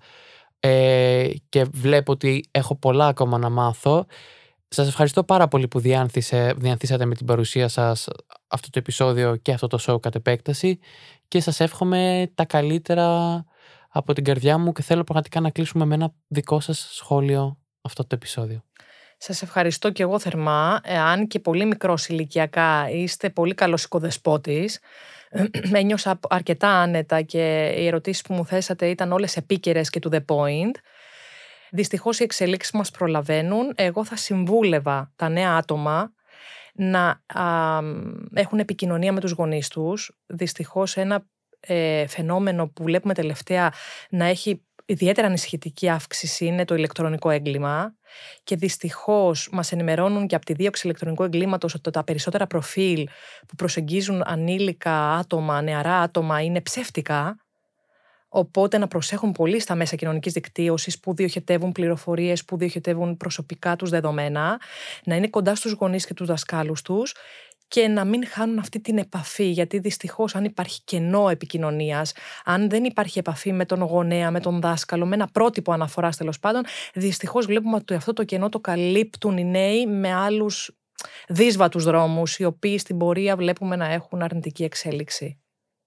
S1: ε, και βλέπω ότι έχω πολλά ακόμα να μάθω. Σας ευχαριστώ πάρα πολύ που διανθήσατε με την παρουσία σας αυτό το επεισόδιο και αυτό το show κατ' επέκταση και σας εύχομαι τα καλύτερα από την καρδιά μου και θέλω πραγματικά να κλείσουμε με ένα δικό σας σχόλιο αυτό το επεισόδιο.
S2: Σας ευχαριστώ και εγώ θερμά. Εάν και πολύ μικρός ηλικιακά είστε πολύ καλός οικοδεσπότης, ένιωσα αρκετά άνετα και οι ερωτήσεις που μου θέσατε ήταν όλες επίκαιρες και to the point. Δυστυχώς οι εξελίξεις μας προλαβαίνουν. Εγώ θα συμβούλευα τα νέα άτομα να έχουν επικοινωνία με τους γονείς τους. Δυστυχώς ένα ε, φαινόμενο που βλέπουμε τελευταία να έχει ιδιαίτερα ανησυχητική αύξηση είναι το ηλεκτρονικό έγκλημα και δυστυχώς μας ενημερώνουν και από τη δίωξη ηλεκτρονικού εγκλήματος ότι τα περισσότερα προφίλ που προσεγγίζουν ανήλικα άτομα, νεαρά άτομα είναι ψεύτικα. Οπότε να προσέχουν πολύ στα μέσα κοινωνικής δικτύωσης που διοχετεύουν πληροφορίες, που διοχετεύουν προσωπικά τους δεδομένα, να είναι κοντά στους γονείς και τους δασκάλους τους και να μην χάνουν αυτή την επαφή, γιατί δυστυχώς αν υπάρχει κενό επικοινωνίας, αν δεν υπάρχει επαφή με τον γονέα, με τον δάσκαλο, με ένα πρότυπο αναφοράς τέλος πάντων, δυστυχώς βλέπουμε ότι αυτό το κενό το καλύπτουν οι νέοι με άλλους δύσβατους δρόμους, οι οποίοι στην πορεία βλέπουμε να έχουν αρνητική εξέλιξη.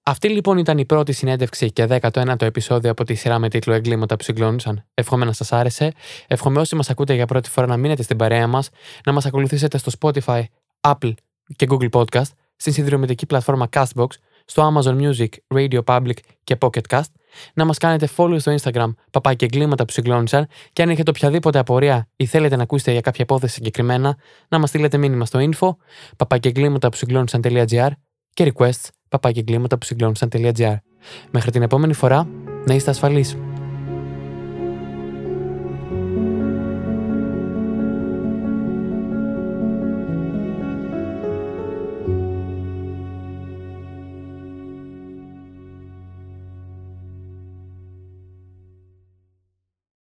S1: Αυτή λοιπόν ήταν η πρώτη συνέντευξη και 19ο επεισόδιο από τη σειρά με τίτλο Εγκλήματα που συγκλώνησαν. Εύχομαι να σας άρεσε. Εύχομαι όσοι μας ακούτε για πρώτη φορά να μείνετε στην παρέα μας, να μας ακολουθήσετε στο Spotify, Apple και Google Podcast, στην συνδρομητική πλατφόρμα Castbox, στο Amazon Music, Radio Public και Pocket Cast, να μας κάνετε follow στο Instagram, παπάκι εγκλήματα που συγκλώνησαν, και αν έχετε οποιαδήποτε απορία ή θέλετε να ακούσετε για κάποια υπόθεση συγκεκριμένα, να μας στείλετε μήνυμα στο info, παπάκι που συγκλώνησαν.gr και requests, παπάκι που συγκλώνησαν.gr. Μέχρι την επόμενη φορά, να είστε ασφαλείς.